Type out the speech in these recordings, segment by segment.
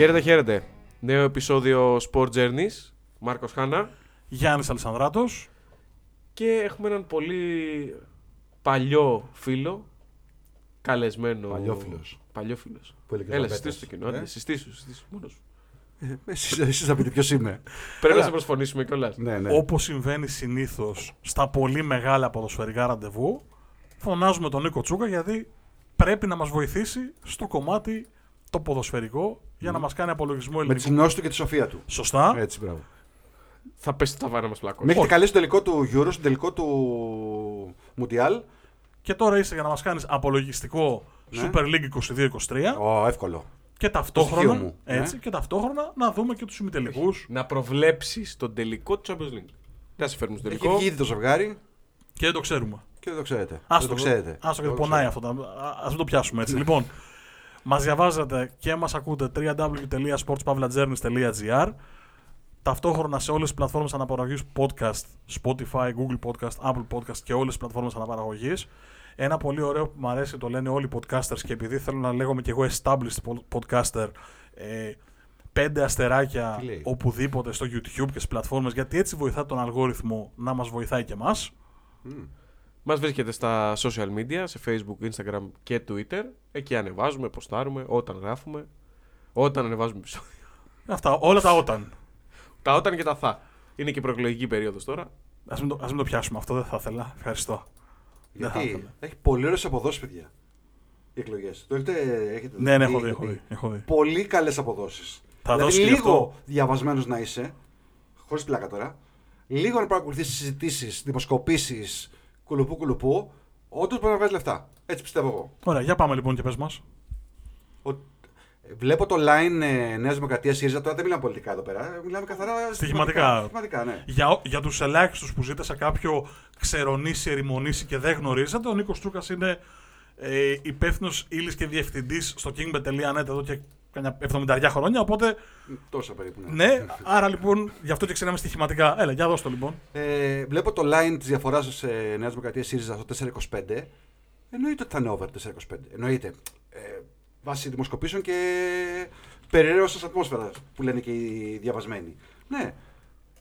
Χαίρετε, χαίρετε. Νέο επεισόδιο Sport Journeys. Μάρκος Χάνα. Γιάννης Αλισανδράτος. Και έχουμε έναν πολύ παλιό φίλο. Καλεσμένο. Παλιόφιλος. Παλιό φίλος. Που έλεγε Έλα, ο συστήσου το Πέτρας. κοινό. Ε; άντε, Συστήσου, συστήσου. Μόνος σου. Εσείς, εσείς θα πείτε ποιος είμαι. Πρέπει να Έλα. σε προσφωνήσουμε κιόλας. ναι, ναι. Όπως συμβαίνει συνήθως στα πολύ μεγάλα ποδοσφαιρικά ραντεβού, φωνάζουμε τον Νίκο Τσούκα γιατί πρέπει να μας βοηθήσει στο κομμάτι το ποδοσφαιρικό για να μας κάνει απολογισμό Με τη ελληνικού. γνώση του και τη σοφία του. Σωστά. Έτσι, μπράβο. Θα πέσει το ταβάνι να μας πλακώσει. Με έχετε Όχι. καλέσει στο τελικό του Euro, στο τελικό του Μουντιάλ. Και τώρα είσαι για να μας κάνεις απολογιστικό Ναι. Super League 22-23 Ω, εύκολο. και στοιχείο ταυτόχρονα, μου, ναι. έτσι, και ταυτόχρονα να δούμε και τους ημιτελικούς Να προβλέψεις τον τελικό του Champions League. Δεν σε φέρνουμε στο Έχει τελικό. βγει ήδη το ζευγάρι και δεν το ξέρουμε. και δεν το ξέρετε. Άστο, δεν το ξέρετε. Άστο γιατί Δεν το πονάει ξέρετε. αυτό. Α μην το πιάσουμε έτσι. λοιπόν, μας διαβάζετε και μας ακούτε www.sportspavlajourneys.gr Ταυτόχρονα σε όλες τις πλατφόρμες αναπαραγωγής podcast, Spotify, Google Podcast, Apple Podcast και όλες τις πλατφόρμες αναπαραγωγής. Ένα πολύ ωραίο που μου αρέσει, το λένε όλοι οι podcasters και επειδή θέλω να λέγομαι και εγώ established po- podcaster, ε, πέντε αστεράκια Τι λέει; οπουδήποτε στο YouTube και στις πλατφόρμες γιατί έτσι βοηθά τον αλγόριθμο να μας βοηθάει και εμάς. Μας βρίσκεται στα social media, σε Facebook, Instagram και Twitter. Εκεί ανεβάζουμε, ποστάρουμε, όταν γράφουμε. Όταν ανεβάζουμε επεισόδια. Αυτά, όλα τα όταν. Τα όταν και τα θα. Είναι και η προεκλογική περίοδος τώρα. Α μην, το- ας μην το πιάσουμε αυτό, δεν θα ήθελα. Ευχαριστώ. Δεν θα Γιατί ήθελα. έχει πολύ ωραίες αποδόσεις, παιδιά. Οι εκλογές. Το έχετε, έχετε Ναι, ναι, δει, έχω δει, έχετε έχω δει. Έχω δει. Πολύ καλές αποδόσεις. Θα δηλαδή, δώσει και λίγο αυτό. διαβασμένος να είσαι, χωρίς πλάκα τώρα, λίγο να παρακολουθήσεις συζητήσεις, δημοσκοπήσεις, κουλουπού κουλουπού, όντως μπορεί να βγάλει λεφτά. Έτσι πιστεύω εγώ. Ωραία, για πάμε λοιπόν και πες μας. Ο- ε, Βλέπω το line ε, Νέας Δημοκρατίας ΣΥΡΙΖΑ, τώρα δεν μιλάμε πολιτικά εδώ πέρα. ε, Μιλάμε καθαρά Στοιχηματικά. Στοιχηματικά, ναι. Για, ο- για τους ελάχιστους που ζείτε σε κάποιο ξερονήσει, ερημονήσει και δεν γνωρίζετε, ο Νίκος Τσούκας είναι ε, υπεύθυνος ύλης και διευθυντής στο kingbet.net εδώ και κανένα 70 χρόνια. Οπότε, Τόσα περίπου. ναι, άρα λοιπόν γι' αυτό και ξέραμε στοιχηματικά. Έλα, για δώσ' το λοιπόν. Ε, βλέπω το line της διαφοράς σε Νέα Δημοκρατία ΣΥΡΙΖΑ στο 4,25. Εννοείται ότι θα είναι over 4,25. Εννοείται. Ε, βάσει δημοσκοπήσεων και περιραίωσης ατμόσφαιρα που λένε και οι διαβασμένοι. Ναι.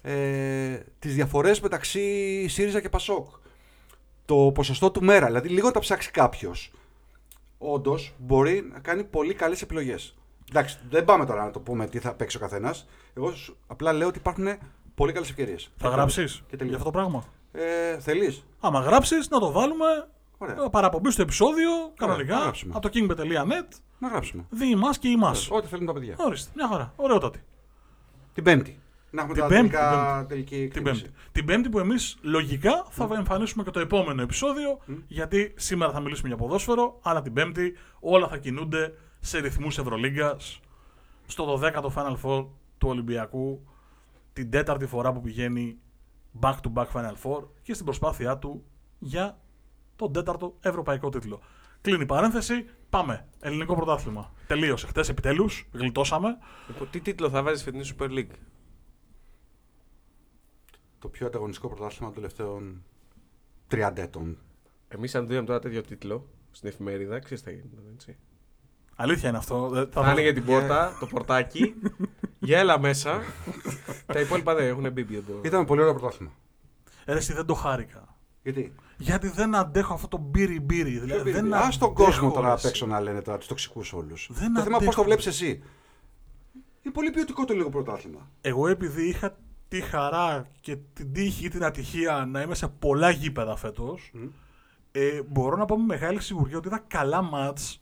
Ε, τις διαφορές μεταξύ ΣΥΡΙΖΑ και ΠΑΣΟΚ. Το ποσοστό του μέρα. Δηλαδή, λίγο να τα ψάξει κάποιος. Όντως μπορεί να κάνει πολύ καλές επιλογές. Εντάξει, δεν πάμε τώρα να το πούμε τι θα παίξει ο καθένας. Εγώ σου- απλά λέω ότι υπάρχουν πολύ καλές ευκαιρίες. Θα γράψεις Και για τελείω. αυτό το πράγμα; Ε, Θέλεις. Άμα γράψεις, να το βάλουμε Ωραία. ε, παραπομπή στο επεισόδιο κανονικά να γράψουμε. από το kingbet.net. Να γράψουμε. Δι εμάς και εμά. Ό,τι θέλουν τα παιδιά. Ορίστε, μια χαρά. Ωραιότατη. Την Πέμπτη. Να έχουμε Την τα Πέμπτη, τελικά, την τελική Την εκτίμηση. Πέμπτη. Την Πέμπτη που εμείς λογικά θα εμφανίσουμε και το επόμενο επεισόδιο. Γιατί σήμερα θα μιλήσουμε για ποδόσφαιρο, αλλά την Πέμπτη όλα θα κινούνται σε ρυθμούς Ευρωλίγκας. Στο 12ο Final Four του Ολυμπιακού. Την τέταρτη φορά που πηγαίνει back to back Final Four και στην προσπάθειά του για τον τέταρτο ευρωπαϊκό τίτλο. Κλείνει η παρένθεση. Πάμε. Ελληνικό πρωτάθλημα. Τελείωσε χτες επιτέλους. Γλιτώσαμε. Λοιπόν, τι τίτλο θα βάζεις φετινή Super League; Το πιο ανταγωνιστικό πρωτάθλημα των τελευταίων 30 ετών. Εμείς, αν δίναμε τώρα τέτοιο τίτλο στην εφημερίδα, ξέρεις τι θα γίνει. Έτσι. Αλήθεια είναι αυτό. Ε, Θα Θα άνοιγε την πόρτα, το πορτάκι, για έλα μέσα. Τα υπόλοιπα δεν έχουν μπει εδώ. Ήταν πολύ ωραίο πρωτάθλημα. Ε, ρε, εσύ δεν το χάρηκα. Γιατί; Γιατί δεν αντέχω αυτό το μπύρι μπύρι. Δηλαδή, δεν Α τον αντέχω, κόσμο τώρα ρε, απ' έξω να λένε τώρα τους τοξικούς όλους. Δεν Το θέμα πώς αντέχω. το βλέπεις εσύ. Είναι πολύ ποιοτικό το λίγο πρωτάθλημα. Εγώ επειδή είχα τη χαρά και την τύχη ή την ατυχία να είμαι σε πολλά γήπεδα φέτος, ε, μπορώ να πω με μεγάλη σιγουριά ότι είδα καλά μάτς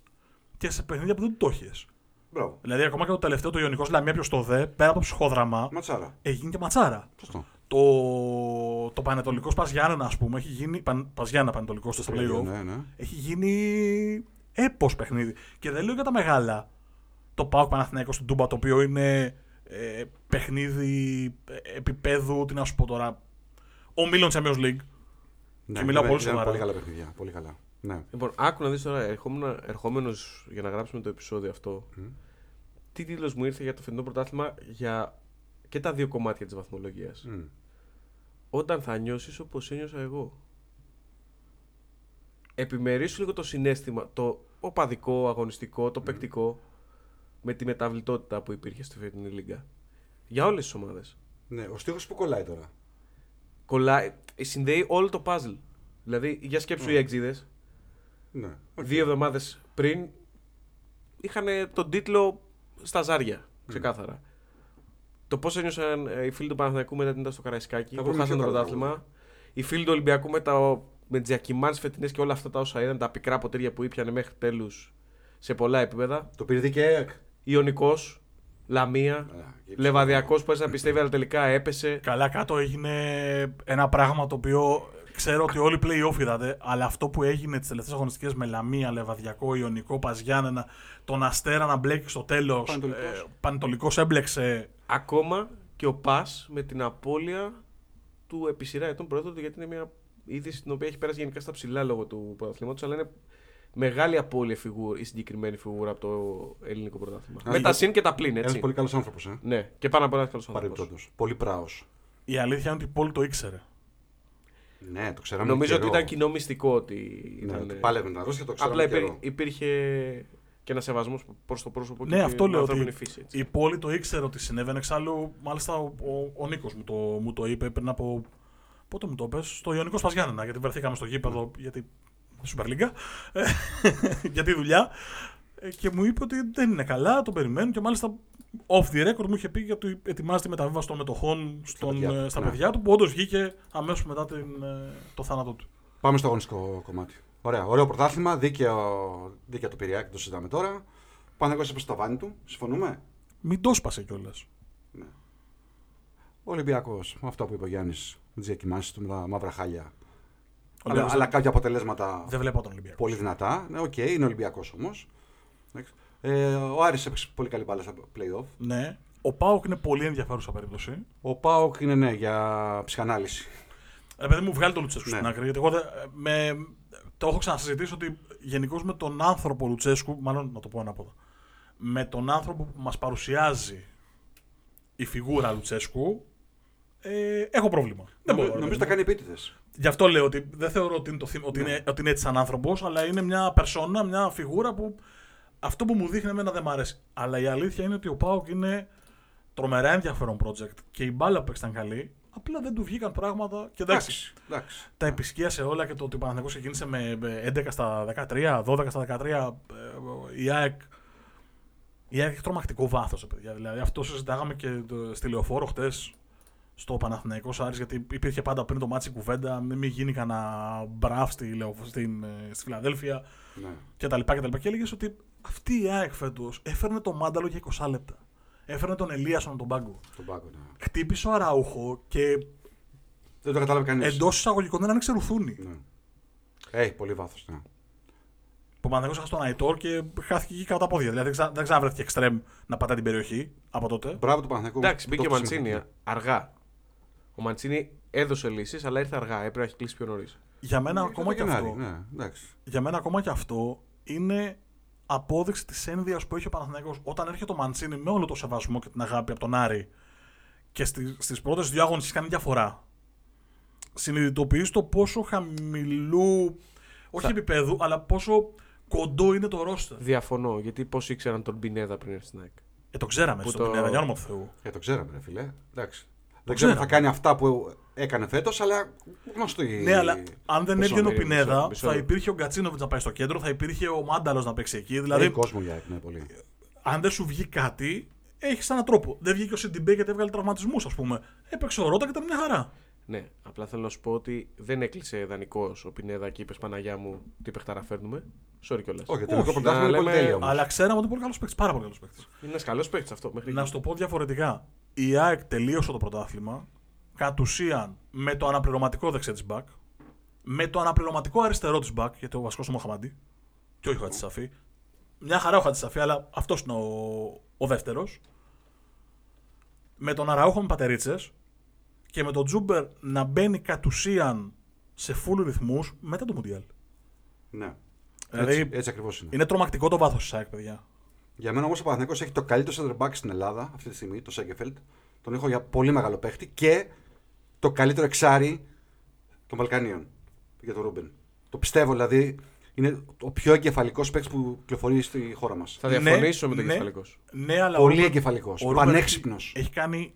και σε παιχνίδια που δεν το έχεις. Μπράβο. Δηλαδή, ακόμα και το τελευταίο, το Ιωνικός Λαμία ποιος το δε, πέρα από το ψυχόδραμα, Ματσάρα. έγινε και ματσάρα. Σωστό. Το, το Πανετολικό Παζιάννα, ας πούμε, έχει γίνει. Παν, Παζιάννα Πανετολικό στο play Ναι, ναι. έχει γίνει έπος παιχνίδι. Και δεν λέω για τα μεγάλα. Το Πάοκ Παναθηναϊκός στην Τούμπα, το οποίο είναι ε, παιχνίδι ε, επίπεδου, τι να σου πω τώρα, ομίλων Champions League. Ναι, Και μιλάω ήταν- πολύ ήταν σοβαρά. Πολύ καλά παιχνίδια. Πολύ καλά. Ναι. Λοιπόν, άκου να δεις τώρα, ερχόμενος για να γράψουμε το επεισόδιο αυτό. Τι τίτλο μου ήρθε για το φετινό πρωτάθλημα για και τα δύο κομμάτια της βαθμολογίας. Μμ. Όταν θα νιώσεις όπως ένιωσα εγώ. Επιμερίσου λίγο το συνέστημα, το οπαδικό, αγωνιστικό, το παικτικό. με τη μεταβλητότητα που υπήρχε στη φετινή λίγα. Για όλες τις ομάδες. Ναι, ο στίχος που κολλάει τώρα. Κολλάει, συνδέει όλο το puzzle. Δηλαδή, για σκέψου οι εξίδε, Ναι. δύο εβδομάδες πριν είχαν τον τίτλο στα ζάρια. Ξεκάθαρα. Το πώς ένιωσαν ε, οι φίλοι του Παναθηναϊκού μετά την ήττα στο Καραϊσκάκι Θα που βρούμε χάσαν το πιο καλό πρωτάθλημα. Οι φίλοι του Ολυμπιακού με, τα, με τις διακυμάνσεις φετινές και όλα αυτά τα όσα είδαν, τα πικρά ποτήρια που ήπιανε μέχρι τέλους σε πολλά επίπεδα. Το πήρε δικαίακ. Ιωνικός, Λαμία, Λεβαδιακός που έζησε να πιστεύει, αλλά τελικά έπεσε. Καλά κάτω έγινε ένα πράγμα το οποίο ξέρω ότι όλοι play-off είδατε, αλλά αυτό που έγινε τις τελευταίες αγωνιστικές με Λαμία, Λεβαδιακό, Ιωνικό, Παζιάννενα, τον Αστέρα να μπλέκει στο τέλος. Πανετολικός. Πανετολικός έμπλεξε. Ακόμα και ο Πας με την απώλεια του επί σειρά ετών πρώτου του, γιατί είναι μια είδηση την οποία έχει πέρασει γενικά στα ψηλά λόγω του πρωταθλήματος, αλλά είναι μεγάλη απώλεια φιγούρα, η συγκεκριμένη φιγούρα από το ελληνικό πρωτάθλημα. Α, με τα για- συν και τα πλήν, έτσι. Ένα πολύ καλός άνθρωπος. Ε. Ναι, και πάνω από ένας καλός άνθρωπος. Παρεμπιπτόντως. Πολύ πράος. Η αλήθεια είναι ότι η πόλη το ήξερε. Ναι, το ξέραμε. Νομίζω καιρό. ότι ήταν κοινό μυστικό ότι Ναι, ήταν. ότι πάλευε να δώσει και το ξέραμε. Απλά καιρό. υπήρ- υπήρχε και ένας σεβασμός προς το πρόσωπο Ναι, και αυτό την λέω ανθρώπινη ότι φύση. Έτσι. η πόλη το ήξερε ότι συνέβαινε. Εξάλλου, μάλιστα ο, ο, ο Νίκος μου, το, μου το είπε πριν από. Πότε μου το πες, στο Ιωνικός Σπαζιάννενα, γιατί βρεθήκαμε στο γήπεδο, γιατί. Super League, ε, για τη δουλειά. Ε, Και μου είπε ότι δεν είναι καλά, τον περιμένουν και μάλιστα off the record μου είχε πει γιατί ετοιμάζεται τη μεταβίβαση των μετοχών στον, παιδιά του, ε, στα ναι. παιδιά του, που όντως βγήκε αμέσως μετά την, ε, το θάνατό του. Πάμε στο αγωνιστικό κομμάτι. Ωραία, ωραίο πρωτάθλημα, δίκαιο, δίκαιο το Πυριάκι, το συζητάμε τώρα. Πάνε εγώ στο ταβάνι του, συμφωνούμε; Μην το σπάσε κιόλας. Ο Ολυμπιακός, με αυτό που είπε ο Γιάννης, με τις διακυμάνσεις του, με τα μαύρα χάλια. Αλλά, Ολυμπιακός αλλά δεν- κάποια αποτελέσματα Δεν βλέπω τον Ολυμπιακό. πολύ δυνατά. Ναι, οκ, είναι Ολυμπιακός όμως. Ε, ο Άρης έπαιξε πολύ καλή μπάλα στα playoff. Ναι. Ο Πάοκ είναι πολύ ενδιαφέρουσα περίπτωση. Ο Πάοκ είναι ναι, για ψυχανάλυση. Ρε παιδί μου, βγάλει το Λουτσέσκου Ναι. στην άκρη. Γιατί εγώ δεν- με, το έχω ξανασυζητήσει ότι γενικώς με τον άνθρωπο Λουτσέσκου, μάλλον να το πω ανάποδα, με τον άνθρωπο που μας παρουσιάζει η φιγούρα Λουτσέσκου, ε, έχω πρόβλημα. Δεν μπορώ, ρε Νομίζω παιδί τα μου. κάνει επίτηδες. Γι' αυτό λέω ότι δεν θεωρώ ότι είναι, το, θύμα- ότι Ναι. είναι, ότι είναι έτσι σαν άνθρωπος, αλλά είναι μια περσόνα, μια φιγούρα που αυτό που μου δείχνει εμένα δεν μ' αρέσει. Αλλά η αλήθεια είναι ότι ο Πάοκ είναι τρομερά ενδιαφέρον project και η μπάλα που ήταν καλή. Απλά δεν του βγήκαν πράγματα. Και εντάξει, Εντάξει. εντάξει. τα επισκίασε όλα και το ότι ο Παναθηναϊκός ξεκίνησε με με 11 στα 13, 12 στα 13. ε, Η ΑΕΚ, η ΑΕΚ έχει τρομακτικό βάθος, παιδιά. Δηλαδή αυτό συζητάγαμε και το- στη λεωφόρο χτες στο Παναθηναϊκό Άρης, γιατί υπήρχε πάντα πριν το ματς η κουβέντα, μην μην γίνει κανένα μπραφ στη, Λεω- στην, ε, στη Φιλαδέλφια Ναι. κτλ. Και, και, και έλεγες ότι αυτή η ΑΕΚ φέτος έφερνε το μάνταλο για 20 λεπτά. Έφερνε τον Ελίασον τον πάγκο. Τον πάγκο, ναι. Χτύπησε ο Αραούχο και Δεν το κατάλαβε κανείς. εντός εισαγωγικών δεν άνοιξε ρουθούνη. Ναι. Έχει πολύ βάθος. Ναι. Που ο Παναθηναϊκός έχασε τον Αϊτόρ και χάθηκε εκεί κατά τα πόδια. Δηλαδή δεν, ξα... δεν ξαναβρέθηκε εξτρέμ να πατάει την περιοχή από τότε. Μπράβο του Παναθηναϊκού. Εντάξει, Το μπήκε ο φτιάξε. Μαντσίνη αργά. Ο Μαντσίνη έδωσε λύσεις, αλλά ήρθε αργά. Έπρεπε να έχει κλείσει πιο νωρίς. Για μένα, Ναι, ακόμα το και Γενάρη, αυτό, Ναι, εντάξει. για μένα ακόμα και αυτό είναι απόδειξη της ένδυας που έχει ο Παναθηναϊκός όταν έρχεται ο Μαντσίνη με όλο το σεβασμό και την αγάπη από τον Άρη και στι στις πρώτες δύο αγωνιστικές κάνει διαφορά. Συνειδητοποιείς το πόσο χαμηλού, όχι Θα- επίπεδου, αλλά πόσο κοντό είναι το ρόστερ. Διαφωνώ, γιατί πώ ήξεραν τον Πινέδα πριν έρθει στην ΑΕΚ. Ε, το ξέραμε Που στον το- Πινέδα, για όνομα του Θεού. Ε, το ξέραμε, ρε φίλε. Εντάξει. Ξέραμε. Δεν ξέρω αν θα κάνει αυτά που έκανε φέτος, αλλά γνωστή. Ναι, αλλά αν δεν Μισό, έβγαινε ο μισό, Πινέδα, μισό. θα υπήρχε ο Γκατσίνοβιτς να πάει στο κέντρο, θα υπήρχε ο Μάνταλος να παίξει εκεί. Δηλαδή... Δηλαδή, Έχει κόσμο για ναι, πολύ. αν δεν σου βγει κάτι, έχεις έναν τρόπο. Δεν βγήκε ο Σιντιμπέ γιατί έβγαλε τραυματισμούς, ας πούμε. Έπαιξε ο Ρότα και ήταν μια χαρά. Ναι, απλά θέλω να σου πω ότι δεν έκλεισε δανεικό ο Πινέδα και είπες Παναγιά μου τι παιχτάρα φέρνουμε. Sorry κιόλας. Όχι, το Όχι, τελικό πρωτάθλημα να είναι πολύ λέμε- τέλειο. όμως. Αλλά ξέραμε ότι είναι πολύ καλός παίκτης. Πάρα πολύ καλός παίκτης. Είναι ένας καλός παίκτης αυτό. Μέχρι Να εκεί. σου το πω διαφορετικά. Η ΑΕΚ τελείωσε το πρωτάθλημα κατ' ουσίαν με το αναπληρωματικό δεξί της μπακ, με το αναπληρωματικό αριστερό της μπακ, γιατί ο βασικός είναι ο Μοχαμαντή, και όχι ο Χατσισαφή. Μια χαρά ο Χατσισαφή, αλλά αυτός είναι ο, ο δεύτερος. Με τον Αραούχο με πατερίτσες και με τον Τζούμπερ να μπαίνει κατ' ουσίαν σε full ρυθμούς μετά το Μουντιάλ. Ναι. Δηλαδή, έτσι, έτσι ακριβώς είναι. Είναι τρομακτικό το βάθος της ΑΕΚ, παιδιά. Για μένα όμως ο Παναθηναϊκός έχει το καλύτερο center back στην Ελλάδα αυτή τη στιγμή, το Σένκεφελντ. Τον έχω για πολύ μεγάλο παίχτη και το καλύτερο εξάρι των Βαλκανίων για τον Ρούμπεν. Το πιστεύω δηλαδή είναι ο πιο εγκεφαλικός παίκτης που κυκλοφορεί στη χώρα μας. Θα διαφωνήσω Ναι, με τον ναι. κεφαλικό. Ναι, αλλά. Πολύ ο Ρούμπεν- εγκεφαλικός. ο Ρούμπεν Πανέξυπνος. έχει- Έχει κάνει.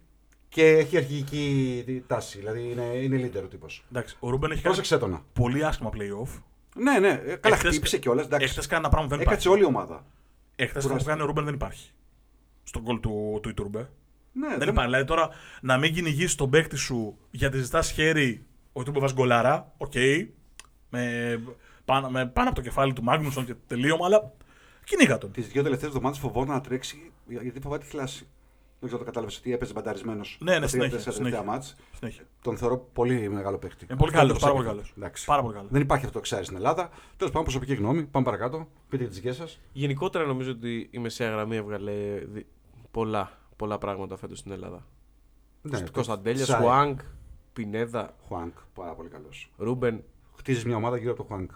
Και έχει αρχηγική τάση. Δηλαδή είναι, είναι leader ο τύπος. Εντάξει, ο Ρούμπεν έχει κάνει Πρόσεξε τον. πολύ άσχημα playoff. Ναι, ναι. ε, Καλά, Εχθές- χτύπησε κιόλας. Εχθές κάνει ένα πράγμα που δεν Έκατσε υπάρχει. όλη η ομάδα. Εχθές αυτό που Κουράστηκε. κάνει ο Ρούμπεν δεν υπάρχει. Στον γκολ του, του Ιτουρμπέ. Ναι, Δεν υπάρχει. Δηλαδή τώρα να μην κυνηγήσει τον παίκτη σου γιατί ζητάς χέρι ο Ιτουρμπέ βάζει γκολάρα. Οκ. Με, πάνω, με πάνω από το κεφάλι του Μάγνουσον και τελείωμα, αλλά κυνήγα τον. Τις δύο τελευταίες εβδομάδες φοβόταν να τρέξει γιατί φοβάται τη θλάση. Δεν ξέρω αν το κατάλαβες ότι έπαιζε μπανταρισμένος. Ναι, ναι, συνέχεια, συνέχεια. Ματς. Συνέχεια. Τον θεωρώ πολύ μεγάλο παίκτη. Είναι πολύ Αυτό καλός, το πάρα πολύ προσέχετε. καλός. Εντάξει. Πάρα πολύ καλό. Δεν υπάρχει αυτό το ξέρεις στην Ελλάδα. Τέλος πάντων, προσωπική γνώμη. Πάμε παρακάτω. Πείτε τις δικές σας. Γενικότερα νομίζω ότι η μεσαία γραμμή έβγαλε δι- πολλά, πολλά πράγματα φέτος στην Ελλάδα. Ναι, Κωνσταντέλια, Σάι. Χουάνγκ, Πινέδα, Χουάνγκ. Πάρα πολύ καλός. Ρούμπεν. Χτίζεις μια ομάδα γύρω από το Χουάνγκ.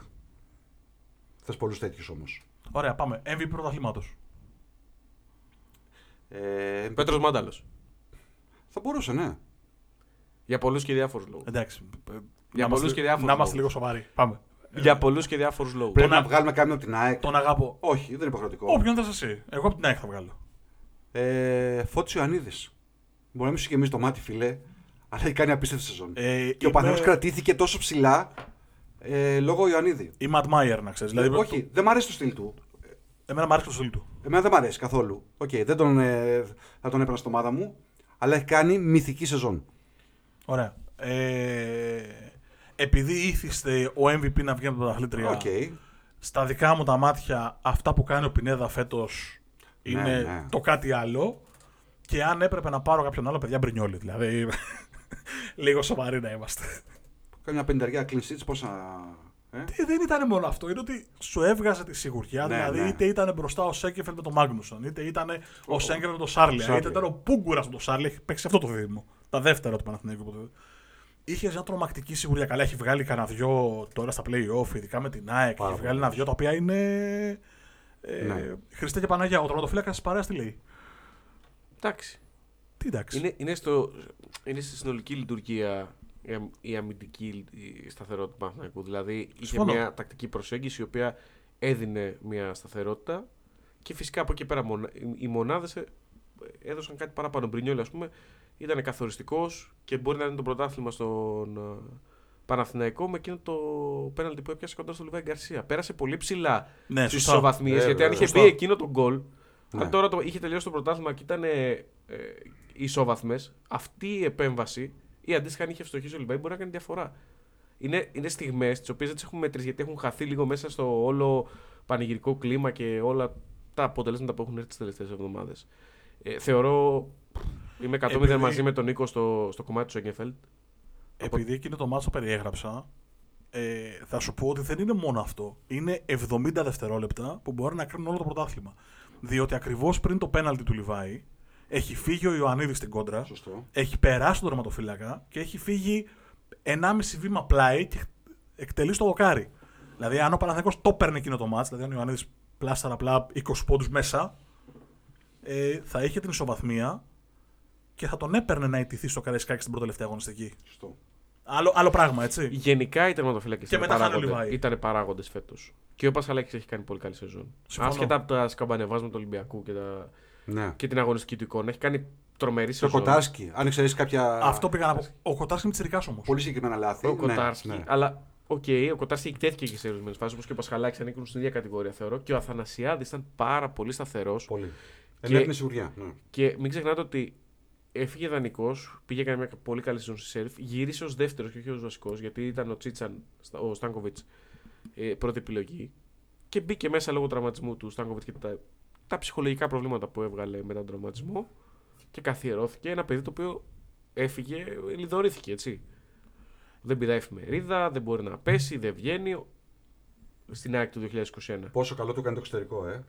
Θες πολλούς τέτοιους όμως. Ωραία, πάμε. MVP πρωταθλήματος. Ε, Πέτρος Μάνταλος. θα μπορούσε, ναι. Για πολλούς και διάφορους λόγους. Εντάξει. ε, Για να πολλούς είμαστε- και διάφορους Να είμαστε λόγους. λίγο σοβαροί. Πάμε. Για πολλούς και διάφορους λόγους. Πρέπει να- να βγάλουμε κάποιον από την ΑΕΚ. Τον αγαπώ. Όχι, δεν είναι υποχρεωτικό. Όποιον θες εσύ. Εγώ από την ΑΕΚ θα βγάλω. Ε, Φώτης Ιωαννίδης. Μπορεί να μην σου γεμίσει το μάτι, φίλε, αλλά έχει κάνει απίστευτη σεζόν. Ε, και ο είμαι- Παναθηναϊκός κρατήθηκε τόσο ψηλά ε, λόγω Ιωαννίδη. Είμαι admirer να ξέρεις. Δηλαδή, Όχι, δεν μ' αρέσει το στυλ του. Εμένα μου άρεσε το στυλ του. Εμένα δεν μ' αρέσει καθόλου. Οκ, δεν τον, ε, θα τον έπαιρνα στην ομάδα μου, αλλά έχει κάνει μυθική σεζόν. Ωραία. Ε, επειδή είθισται ο MVP να βγει από την πρωταθλήτρια, Οκ. στα δικά μου τα μάτια αυτά που κάνει ο Πινέδα φέτος είναι Ναι, ναι. το κάτι άλλο. Και αν έπρεπε να πάρω κάποιον άλλο, παιδιά Μπρινιόλι. Δηλαδή, λίγο σοβαροί να είμαστε. Κάνει μια πενταριά clean sheets, πόσα. Ε; Ε, δεν ήταν μόνο αυτό. Είναι ότι σου έβγαζε τη σιγουριά. Ναι, δηλαδή, ναι. είτε ήταν μπροστά ο Σένκεφελντ με τον Μάγνουσον, είτε ήταν ο Σέγκεφελ με τον Σάρλια, Σάρλια. είτε ήταν ο Πούγκουρας με τον Σάρλια. Έχει παίξει αυτό το δίδυμο. Τα δεύτερα του Παναθηναϊκού. ποτέ. Είχε μια τρομακτική σιγουριά. Καλά, έχει βγάλει κανένα δυο τώρα στα playoff, ειδικά με την ΑΕΚ. Πάρα Έχει πολύ. βγάλει ένα δυο τα οποία είναι. Ε, Ναι. Χριστέ και Παναγία, ο τερματοφύλακας τη παρέα τι λέει. Εντάξει. Τι εντάξει. Είναι, είναι, στο, είναι στη συνολική λειτουργία η αμ- η αμυντική η σταθερότητα του Παναθηναϊκού. Δηλαδή είχε Συμφωνώ. μια τακτική προσέγγιση η οποία έδινε μια σταθερότητα και φυσικά από εκεί πέρα μονα- οι- οι μονάδες έδωσαν κάτι παραπάνω. Μπρινιόλ, ας πούμε, ήταν καθοριστικός και μπορεί να είναι το πρωτάθλημα στον ε, Παναθηναϊκό με εκείνο το πέναλτι που έπιασε κοντά στο Λιβάη Γκαρσία. Πέρασε πολύ ψηλά ναι, στι σωστά. ισοβαθμίες. Βέβαια, γιατί αν είχε σωστά. μπει εκείνο το γκολ, Ναι. αν τώρα το, είχε τελειώσει το πρωτάθλημα και ήταν ε, ε, ισόβαθμε, αυτή η επέμβαση ή αντίστοιχα αν είχε ευστοχήσει ο Λιβάη μπορεί να κάνει διαφορά. Είναι, είναι στιγμές τις οποίες δεν τις έχουμε μετρήσει γιατί έχουν χαθεί λίγο μέσα στο όλο πανηγυρικό κλίμα και όλα τα αποτελέσματα που έχουν έρθει τις τελευταίες εβδομάδες. Ε, θεωρώ. Είμαι 100% Επειδή- μαζί με τον Νίκο στο, στο κομμάτι του Σέγκεφελτ. Επειδή εκείνο το μάτσο περιέγραψα, ε, θα σου πω ότι δεν είναι μόνο αυτό. Είναι 70 δευτερόλεπτα που μπορεί να κρίνουν όλο το πρωτάθλημα. Διότι ακριβώς πριν το πέναλτι του Λιβάη, έχει φύγει ο Ιωαννίδης στην κόντρα, Σωστό. έχει περάσει τον τερματοφύλακα και έχει φύγει 1,5 βήμα πλάι και εκτελεί στο δοκάρι. Δηλαδή, αν ο Παναθηναϊκός το παίρνει εκείνο το μάτς, δηλαδή αν ο Ιωαννίδης πλάσταρα απλά 20 πόντους μέσα, ε, θα είχε την ισοβαθμία και θα τον έπαιρνε να ιτηθεί στο Καραϊσκάκι στην πρώτη τελευταία αγωνιστική. Σωστό. Άλλο, άλλο πράγμα, έτσι. Γενικά οι τερματοφύλακες Και ήταν, μετά χάνει ο παράγοντε, Λιβάη. ήταν παράγοντες φέτος. Και ο Πασχαλάκης έχει κάνει πολύ καλή σεζόν. Συμφωνώ. Άσχετα από τα σκαμπανεβάσματα του Ολυμπιακού και, τα... Ναι. και την αγωνιστική του εικόνα. Έχει κάνει τρομερή Το σεζόν. Κοτάρσκι, αν ξέρεις κάποια. Αυτό πήγα να πω. Ο Κοτάρσκι είναι τσιρικά όμως. Πολύ συγκεκριμένα λάθη. Ο Ναι, Κοτάρσκι. ναι. Αλλά οκ, ο Κοτάρσκι εκτέθηκε και σε ορισμένες φάσεις όπως και ο Πασχαλάκης ανήκουν στην ίδια κατηγορία θεωρώ. Και ο Αθανασιάδης ήταν πάρα πολύ σταθερός. Πολύ. Και- Ενέπνεε σιγουριά. Ναι. Και μην ξεχνάτε ότι έφυγε δανεικός, πήγε έκανε μια πολύ καλή σεζόν στη Σέριφ, γύρισε ως δεύτερος και όχι ως βασικός, γιατί ήταν ο Τσίτσαν, ο Στάνκοβιτς, ε, πρώτη επιλογή. Και μπήκε μέσα λόγω τραυματισμού του Στάνκοβιτς και τα, τα ψυχολογικά προβλήματα που έβγαλε μετά τον τραυματισμό. Και καθιερώθηκε ένα παιδί το οποίο έφυγε, ε, λιδωρήθηκε έτσι. Δεν πηδάει εφημερίδα, δεν μπορεί να πέσει, δεν βγαίνει. Στην άκρη του 2021. Πόσο καλό του έκανε το εξωτερικό, ε.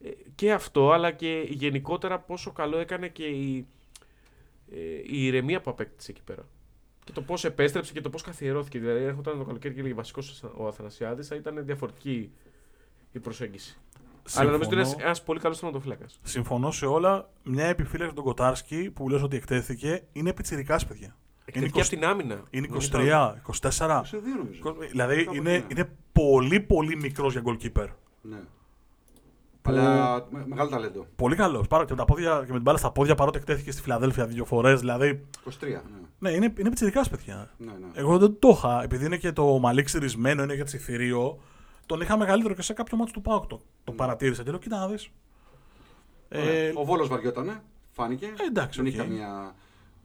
Ε, και αυτό, αλλά και γενικότερα πόσο καλό έκανε και η, ε, η ηρεμία που απέκτησε εκεί πέρα. Και το πώς επέστρεψε και το πώς καθιερώθηκε. Δηλαδή, έρχονταν το καλοκαίρι και έλεγε βασικός ο Αθανασιάδης, θα ήταν διαφορετική η προσέγγιση. Αλλά νομίζω ότι είναι ένας πολύ καλός θεματοφύλακας. Συμφωνώ σε όλα. Μια επιφύλαξη του Κοτάρσκι που λες ότι εκτέθηκε είναι πιτσιρικάς παιδιά. Εκτελεί και από την άμυνα. Είναι Νομίζω 23, 24. 22 νομίζω. Δηλαδή Κάπου είναι, εκεί, ναι. είναι πολύ πολύ μικρός για goalkeeper. Ναι. Αλλά με- μεγάλο ταλέντο. Πολύ καλός. Πάρα και με, τα πόδια, και με την μπάλα στα πόδια παρότι εκτέθηκε στη Φιλαδέλφια δύο φορές. Δηλαδή. 23. Ναι. Ναι, είναι, είναι πιτσιρικάς, παιδιά. Ναι, ναι. Εγώ δεν το είχα. Επειδή είναι και το μαλλί ξυρισμένο, είναι για τσιφυρίο. Τον είχα μεγαλύτερο και σε κάποιο ματς του Πάοκ. Το, το παρατήρησα και λέω: Κοίτα να δεις. Ε, Ο Βόλος βαριότανε, φάνηκε. Ε, εντάξει, Δεν οκ. έχει καμία.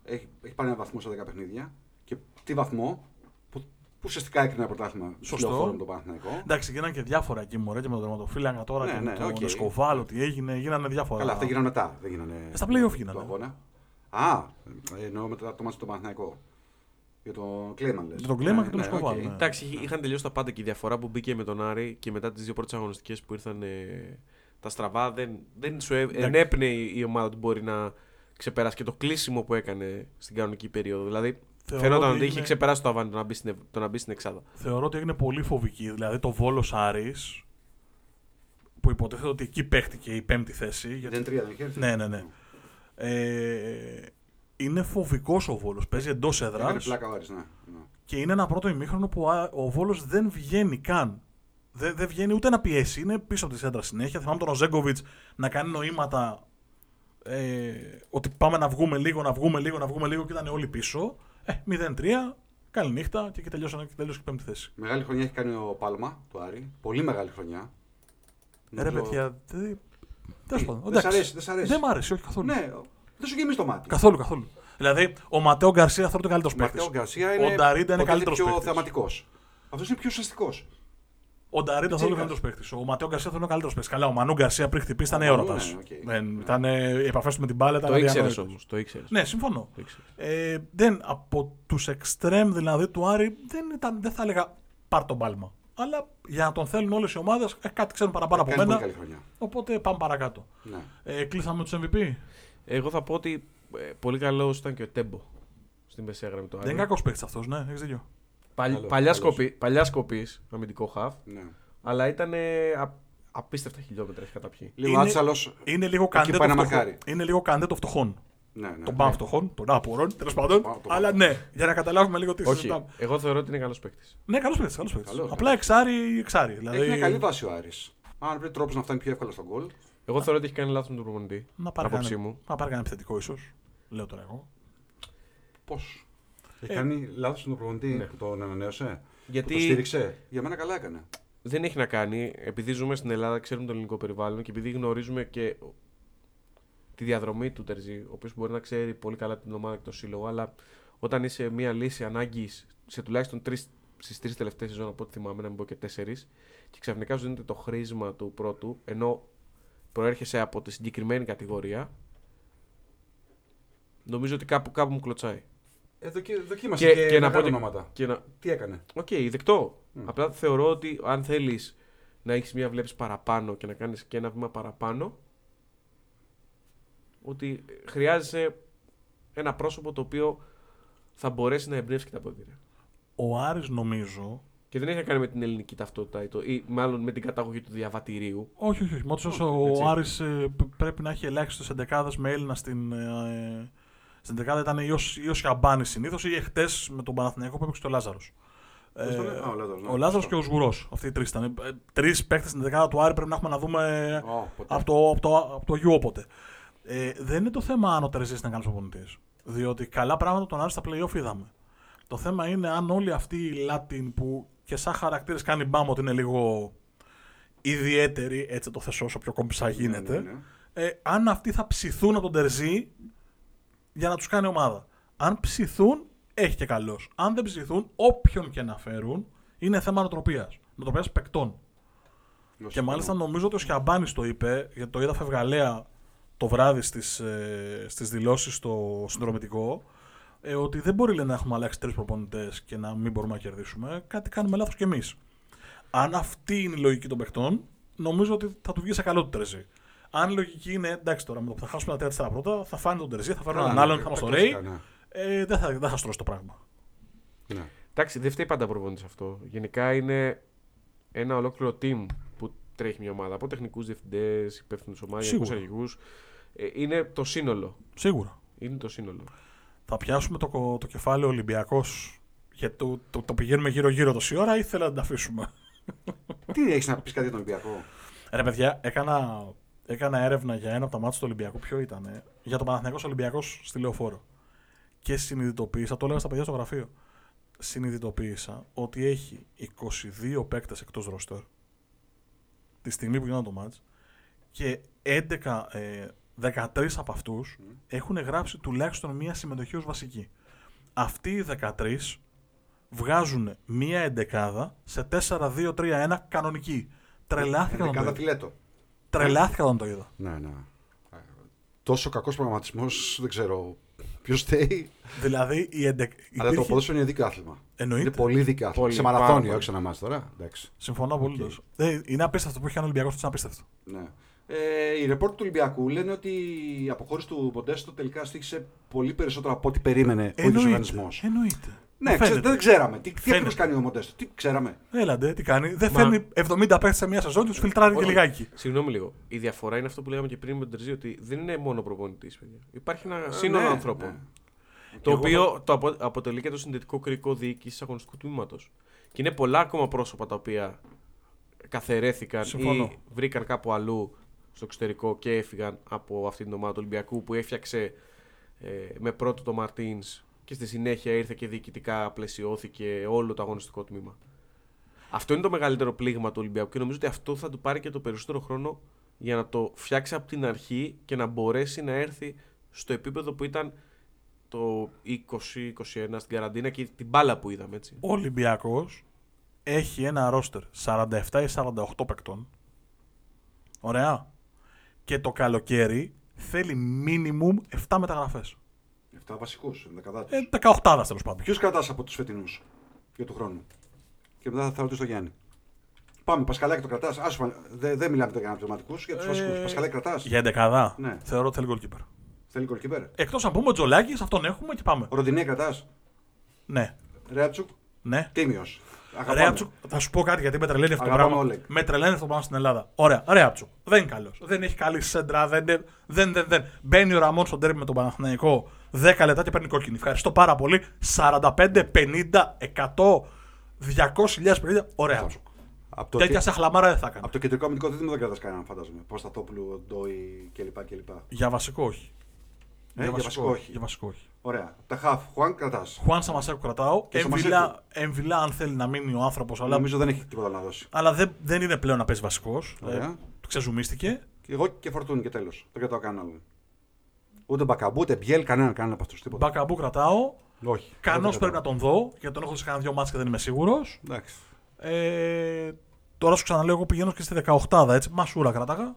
Έχει, έχει πάρει ένα βαθμό σε 10 παιχνίδια. Και τι βαθμό, που, που ουσιαστικά έκρινε ένα πρωτάθλημα Σωστό. στο χώρο με τον Παναθηναϊκό. εντάξει, γίνανε και διάφορα εκεί μωρέ, και με τον τερματοφύλακα τώρα Ναι, και ναι, με τον οκ. Εσκοβάλ, ότι έγινε, γίνανε διάφορα. Καλά, αυτά γίνανε μετά. Δεν γίνανε. Στα play-off το γίνανε. αγώνα. Α, εννοώ μετά το ματς του Παναθηναϊκό. Για τον Κλέμαν λες. Για τον Κλέμαν και τον ναι, Εσκοβάλ, οκ. ναι. Εντάξει, είχε- είχαν τελειώσει τα πάντα και η διαφορά που μπήκε με τον Άρη και μετά τις δύο πρώτες αγωνιστικές που ήρθαν ε, τα στραβά δεν, δεν σου ε, ενέπνεε η η ομάδα ότι μπορεί να ξεπεράσει και το κλείσιμο που έκανε στην κανονική περίοδο. Δηλαδή Θεωρώ φαινόταν ότι ότι είχε είναι- ξεπεράσει το αβάνι το να μπει στην, ευ- το να μπει στην Εξάδα. Θεωρώ ότι έγινε πολύ φοβική. Δηλαδή το Βόλος Άρης, που υποτίθεται ότι εκεί παίχτηκε η πέμπτη θέση. Γιατί... Δεν τρία, δεν είχε έρθει. Ναι, ναι, ναι. Ε, είναι φοβικός ο Βόλος. Παίζει εντός έδρας. Έκανε πλάκα ο Άρης, ναι. ναι. Και είναι ένα πρώτο ημίχρονο που α- ο Βόλος δεν βγαίνει καν. Δεν, δεν βγαίνει ούτε να πιέσει. Είναι πίσω από τη σέντρα συνέχεια. Θυμάμαι τον Οζέγκοβιτς να κάνει νοήματα. Ε, ότι πάμε να βγούμε λίγο, να βγούμε λίγο, να βγούμε λίγο και ήταν όλοι πίσω. Ε, 0-3. Καληνύχτα και εκεί τελειώσανε και τελείωσε και η πέμπτη θέση. Μεγάλη χρονιά έχει κάνει ο Πάλμα, το Άρη. Πολύ μεγάλη χρονιά. Ε, ρε Νομίζω- παιδιά. δεν- Τέλος Τι, πάντων. δεν σ' εντάξει. αρέσει, δεν σ' αρέσει. Δεν μ' άρεσε, όχι καθόλου. Ναι, δεν σου γεμίζει το μάτι. Καθόλου, καθόλου. Δηλαδή, ο Ματέο Γκαρσία θα είναι ο καλύτερος Ο Ματέο παίκτης. Γκαρσία είναι, Ο Νταρίντα είναι ποτέ καλύτερος πιο παίκτης. θεαματικός. Αυτός είναι πιο ουσιαστικός. Ο Νταρίντα θα είναι ο Τσίγκας. καλύτερος παίκτης. Ο Ματέο Γκαρσία θα είναι ο καλύτερος παίκτης. Καλά, ο Μανού Γκαρσία πριν χτυπήσει ήταν Ο Μανού, έρωτας. ναι, οκ. Δεν ήταν ε, οι επαφές του με την μπάλα. Ήταν Το ήξερες αδιανόητες. όμως. Το ήξερες. Ναι, συμφωνώ. Το ήξερες. Ε, δεν, από τους εξτρέμ δηλαδή του Άρη δεν, ήταν, δεν θα έλεγα πάρ τον πάλμα. Αλλά για να τον θέλουν όλες οι ομάδες, ε, κάτι ξέρουν παραπάνω από Κάνει πολύ μένα. καλή χρονιά. Οπότε πάμε παρακάτω. Ναι. Ε, κλείσαμε τους MVP. Εγώ θα πω ότι ε, πολύ καλός ήταν και ο Τέμπο στην μεσαία γραμμή του Άρη. Δεν είναι κακός παίκτης αυτός, ναι, έχεις δίκιο. Παλ- Καλός, παλιά, καλός. σκοπή, παλιά σκοπής, αμυντικό χαφ, ναι. αλλά ήταν απίστευτα χιλιόμετρα έχει καταπιεί. Λίγο Είναι- άτσαλο. Είναι λίγο καντέ πάει των να φτωχών. μαρκάρει. Είναι λίγο καντέ των φτωχών. Ναι, ναι. Των μπαμ φτωχών, των άπορων, τέλος πάντων. Πάω, το Αλλά ναι, για να καταλάβουμε λίγο τι Όχι, συζητάμε. εγώ θεωρώ ότι είναι καλός παίκτης. Ναι, καλός παίκτης. Καλός παίκτης. Καλός, Απλά εξάρι, εξάρι. Δηλαδή, Έχει μια καλή βάση ο Άρης. Αν βρει τρόπο να φτάνει πιο εύκολα στον γκολ. Εγώ θεωρώ ότι έχει κάνει λάθος με τον προπονητή. να πάρει Απόψη κανένα- μου. να πάρει κανένα επιθετικό ίσως. Λέω τώρα εγώ. Πώς; Έχει Ε, κάνει λάθος στον προπονητή ναι. που τον ανανέωσε. Που Γιατί το στήριξε. Για μένα καλά έκανε. δεν έχει να κάνει, επειδή ζούμε στην Ελλάδα, ξέρουμε το ελληνικό περιβάλλον και επειδή γνωρίζουμε και τη διαδρομή του Τερζή, ο οποίος μπορεί να ξέρει πολύ καλά την ομάδα και το σύλλογο, αλλά όταν είσαι μια λύση ανάγκης σε τουλάχιστον τρεις στις τρεις τελευταίες σεζόν, από ό,τι θυμάμαι, να μην πω και τέσσερις, και ξαφνικά σου δίνεται το χρίσμα του πρώτου, ενώ προέρχεσαι από τη συγκεκριμένη κατηγορία, νομίζω ότι κάπου, κάπου μου κλωτσάει. Ε, δοκι- δοκίμασε Και- και, και να μεγάλα πω ότι- ονόματα. Και να, Τι έκανε; Οκ, δεκτό. Μμ. Απλά θεωρώ ότι αν θέλεις να έχεις μια βλέψη παραπάνω και να κάνεις και ένα βήμα παραπάνω, ότι χρειάζεσαι ένα πρόσωπο το οποίο θα μπορέσει να εμπνεύσει και τα ποδήλατα. Ο Άρης νομίζω. Και δεν έχει να κάνει με την ελληνική ταυτότητα ή, το, ή μάλλον με την καταγωγή του διαβατηρίου. Όχι, όχι, όχι. Μόλις όσο έτσι. ο Άρης ε, π- πρέπει να έχει ελάχιστε εντεκάδε με Έλληνα στην. Ε, στην δεκάδα ήταν ή ο, Σ- ή ο Σιαμπάνη συνήθως ή εχθές με τον Παναθηναϊκό που έπαιξε το Λάζαρος. Πώς το λέει; Α, ο Λάζαρος, ναι. ο Λάζαρος και ο Σγουρός. Αυτοί οι τρεις ήταν. Τρεις παίκτες στην δεκάδα του Άρη πρέπει να έχουμε να δούμε Ω, ποτέ. από το, από το, από το Αγίου όποτε. Ε, δεν είναι το θέμα αν ο Τερζής είναι καλός προπονητής. Διότι καλά πράγματα τον Άρη στα playoff είδαμε. Το θέμα είναι αν όλοι αυτοί οι Λάτιν που και σαν χαρακτήρες κάνει μπάμ ότι είναι λίγο ιδιαίτεροι, έτσι το θέσω όσο πιο κομψά γίνεται, Ναι, ναι, ναι. Ε, αν αυτοί θα ψηθούν από τον Τερζή για να τους κάνει ομάδα. Αν ψηθούν, έχει και καλός. Αν δεν ψηθούν, όποιον και να φέρουν, είναι θέμα νοοτροπία. Νοοτροπία παικτών. Και μάλιστα νομίζω ότι ο Σιαμπάνη το είπε, γιατί το είδα φευγαλέα το βράδυ στις, ε, στις δηλώσεις στο συνδρομητικό, ε, ότι δεν μπορεί λέει, να έχουμε αλλάξει τρεις προπονητές και να μην μπορούμε να κερδίσουμε. Κάτι κάνουμε λάθος κι εμείς. Αν αυτή είναι η λογική των παιχτών, νομίζω ότι θα του βγει σε καλό του Τερζή. Αν η λογική είναι εντάξει τώρα, με το που θα χάσουμε τα τέσσερα πρώτα, θα φάνε τον Τερζή, θα φέρουν έναν ναι, άλλον, ναι, θα μα τα το ρέει. κλασικά, Ε, δεν, θα, δεν θα στρώσει το πράγμα. ναι. Ναι. Εντάξει, δεν φταίει πάντα προπονητής αυτό. Γενικά είναι ένα ολόκληρο team που τρέχει μια ομάδα. Από τεχνικούς διευθυντές, υπεύθυνους ομάδα, γενικού Σίγουρα. αρχηγού. Ε, είναι το σύνολο. Σίγουρα. Είναι το σύνολο. Θα πιάσουμε το, κο- το κεφάλαιο Ολυμπιακός γιατί το, το, το πηγαίνουμε γύρω-γύρω τόση ώρα ή θέλετε να τα αφήσουμε; Τι έχεις να πεις κάτι για τον Ολυμπιακό; Ρε παιδιά, έκανα, έκανα έρευνα για ένα από τα μάτια του Ολυμπιακού. Ποιο ήταν, για το Παναθηναϊκός Ολυμπιακός στη Λεωφόρο. Και συνειδητοποίησα, το έλεγα στα παιδιά στο γραφείο. Συνειδητοποίησα ότι έχει 22 παίκτες εκτός ρόστερ τη στιγμή που γινόταν το μάτς και 11, ε, 13 από αυτούς έχουν γράψει τουλάχιστον μία συμμετοχή ως βασική. Αυτοί οι 13 βγάζουν μία εντεκάδα σε 4-2-3-1 κανονική. Τρελάθηκα όταν το Κατά είδα. φιλέτο. Τρελάθηκα όταν το είδα. Ναι, ναι. Ε, Τόσο κακός προγραμματισμός δεν ξέρω ποιος φταίει. Δηλαδή η εντεκ... Αλλά το υπήρχε- ποδόσφαιρο είναι δίκαιο άθλημα. Εννοείται. Είναι πολύ δίκαιο άθλημα. Πολύ, Σε πάρα μαραθώνιο, πολύ. όχι σε ένα μάτι τώρα. Εντάξει. Συμφωνώ απολύτως. Ε, είναι απίστευτο που έχει κάνει ο Ολυμπιακός, είναι απίστευτο. Ναι. Ε, οι ρεπόρτ του Ολυμπιακού λένε ότι η αποχώρηση του Ποντέστο τελικά στήχησε πολύ περισσότερο από ό,τι περίμενε ο ίδιο οργανισμό. Εννοείται. Ναι, Φαίνεται. ξέ, δεν ξέραμε. Τι, τι Φαίνεται. ακριβώ κάνει ο Μοντέστο, τι ξέραμε; Έλαντε, τι κάνει. Δεν Μα- φέρνει 70 παίχτες σε μία σεζόν, τους φιλτράρει και Όχι. λιγάκι. Συγγνώμη λίγο. Η διαφορά είναι αυτό που λέγαμε και πριν με τον Τερζή, ότι δεν είναι μόνο προπονητής, παιδιά. Υπάρχει ένα Ε, σύνολο ναι, ανθρώπων. ναι. Το Εγώ οποίο το απο- αποτελεί και το συνδετικό κριτικό διοίκησης αγωνιστικού τμήματος. Και είναι πολλά ακόμα πρόσωπα τα οποία καθαιρέθηκαν Συμφωνώ. ή βρήκαν κάπου αλλού στο εξωτερικό και έφυγαν από αυτή την ομάδα του Ολυμπιακού που έφτιαξε ε, με πρώτο το Μαρτίνς και στη συνέχεια ήρθε και διοικητικά πλαισιώθηκε όλο το αγωνιστικό τμήμα. Αυτό είναι το μεγαλύτερο πλήγμα του Ολυμπιακού και νομίζω ότι αυτό θα του πάρει και το περισσότερο χρόνο για να το φτιάξει από την αρχή και να μπορέσει να έρθει στο επίπεδο που ήταν το 20-21 στην καραντίνα και την μπάλα που είδαμε έτσι. Ο Ολυμπιακός έχει ένα ρόστερ 47 ή 48 παικτών. Ωραία. Και το καλοκαίρι θέλει minimum 7 μεταγραφές. 7 βασικούς, δεκαδάτου. Ε, 18 τέλος πάντων. Ποιου κρατάς από τους φετινούς για του χρόνου. Και μετά θα ρωτήσω τον Γιάννη. Πάμε, Πασχαλάκη το κρατάς; Δεν δεν μιλάμε για αναπληρωματικού, για τους Ε, βασικούς. Πασχαλάκη κρατάς; Για 11 Ναι. θεωρώ ότι θέλει goalkeeper. Θέλει κολκίπερ. Εκτός αν πούμε ο Τζολάκης, αυτόν έχουμε και πάμε. Ροντινέ κρατάς; Ναι. Ρέατσουκ, Ναι. τίμιος. Ρέατσουκ, θα σου πω κάτι γιατί με τρελαίνει αυτό το Αγαπάμε πράγμα. Όλεγ. Με τρελαίνει αυτό το πράγμα στην Ελλάδα. Ωραία, Ρέατσουκ. Δεν είναι καλός. Δεν έχει καλή σέντρα. Δεν, δεν, δεν, δεν, δεν. Μπαίνει ο Ραμόν στο τέρμι με τον Παναθηναϊκό 10 λεπτά και παίρνει κόκκινη. Ευχαριστώ πάρα πολύ. 45, 50, 100, 200.000 Ο Ρέατσουκ. Από το, Τέτοια και- σαχλαμάρα δεν θα έκανε. από το κεντρικό αμυντικό δίδυμο δεν κρατά κανέναν, φαντάζομαι. Πασταθόπουλου, Ντόι κλπ. κλπ. Για βασικό όχι. Ε, για βασικό όχι. Για βασικό όχι. Ωραία. Τα χαφ, Χουάν κρατάς. Χουάν Σαμασέκου κρατάω. Και Εμβιλά, εμβιλά αν θέλει να μείνει ο άνθρωπος, αλλά, Νομίζω δεν έχει τίποτα να δώσει. αλλά δεν, δεν είναι πλέον να παίζει βασικός. Ωραία. του ξεζουμίστηκε. Και εγώ και φορτούνι και τέλος. Δεν κρατάω κανέναν άλλον. Ούτε μπακαμπού, ούτε μπιέλ, κανέναν, κανέναν από αυτούς. Τίποτα. Μπακαμπού κρατάω. Όχι. Κανός Δεν πρέπει να κρατάω. τον δω, γιατί τον έχω δει σε κανένα δυο μάτς και δεν είμαι σίγουρος. Εντάξει. Ε, τώρα σου ξαναλέω, εγώ πηγαίνω και στη 18 έτσι. Μασούρα κράταγα.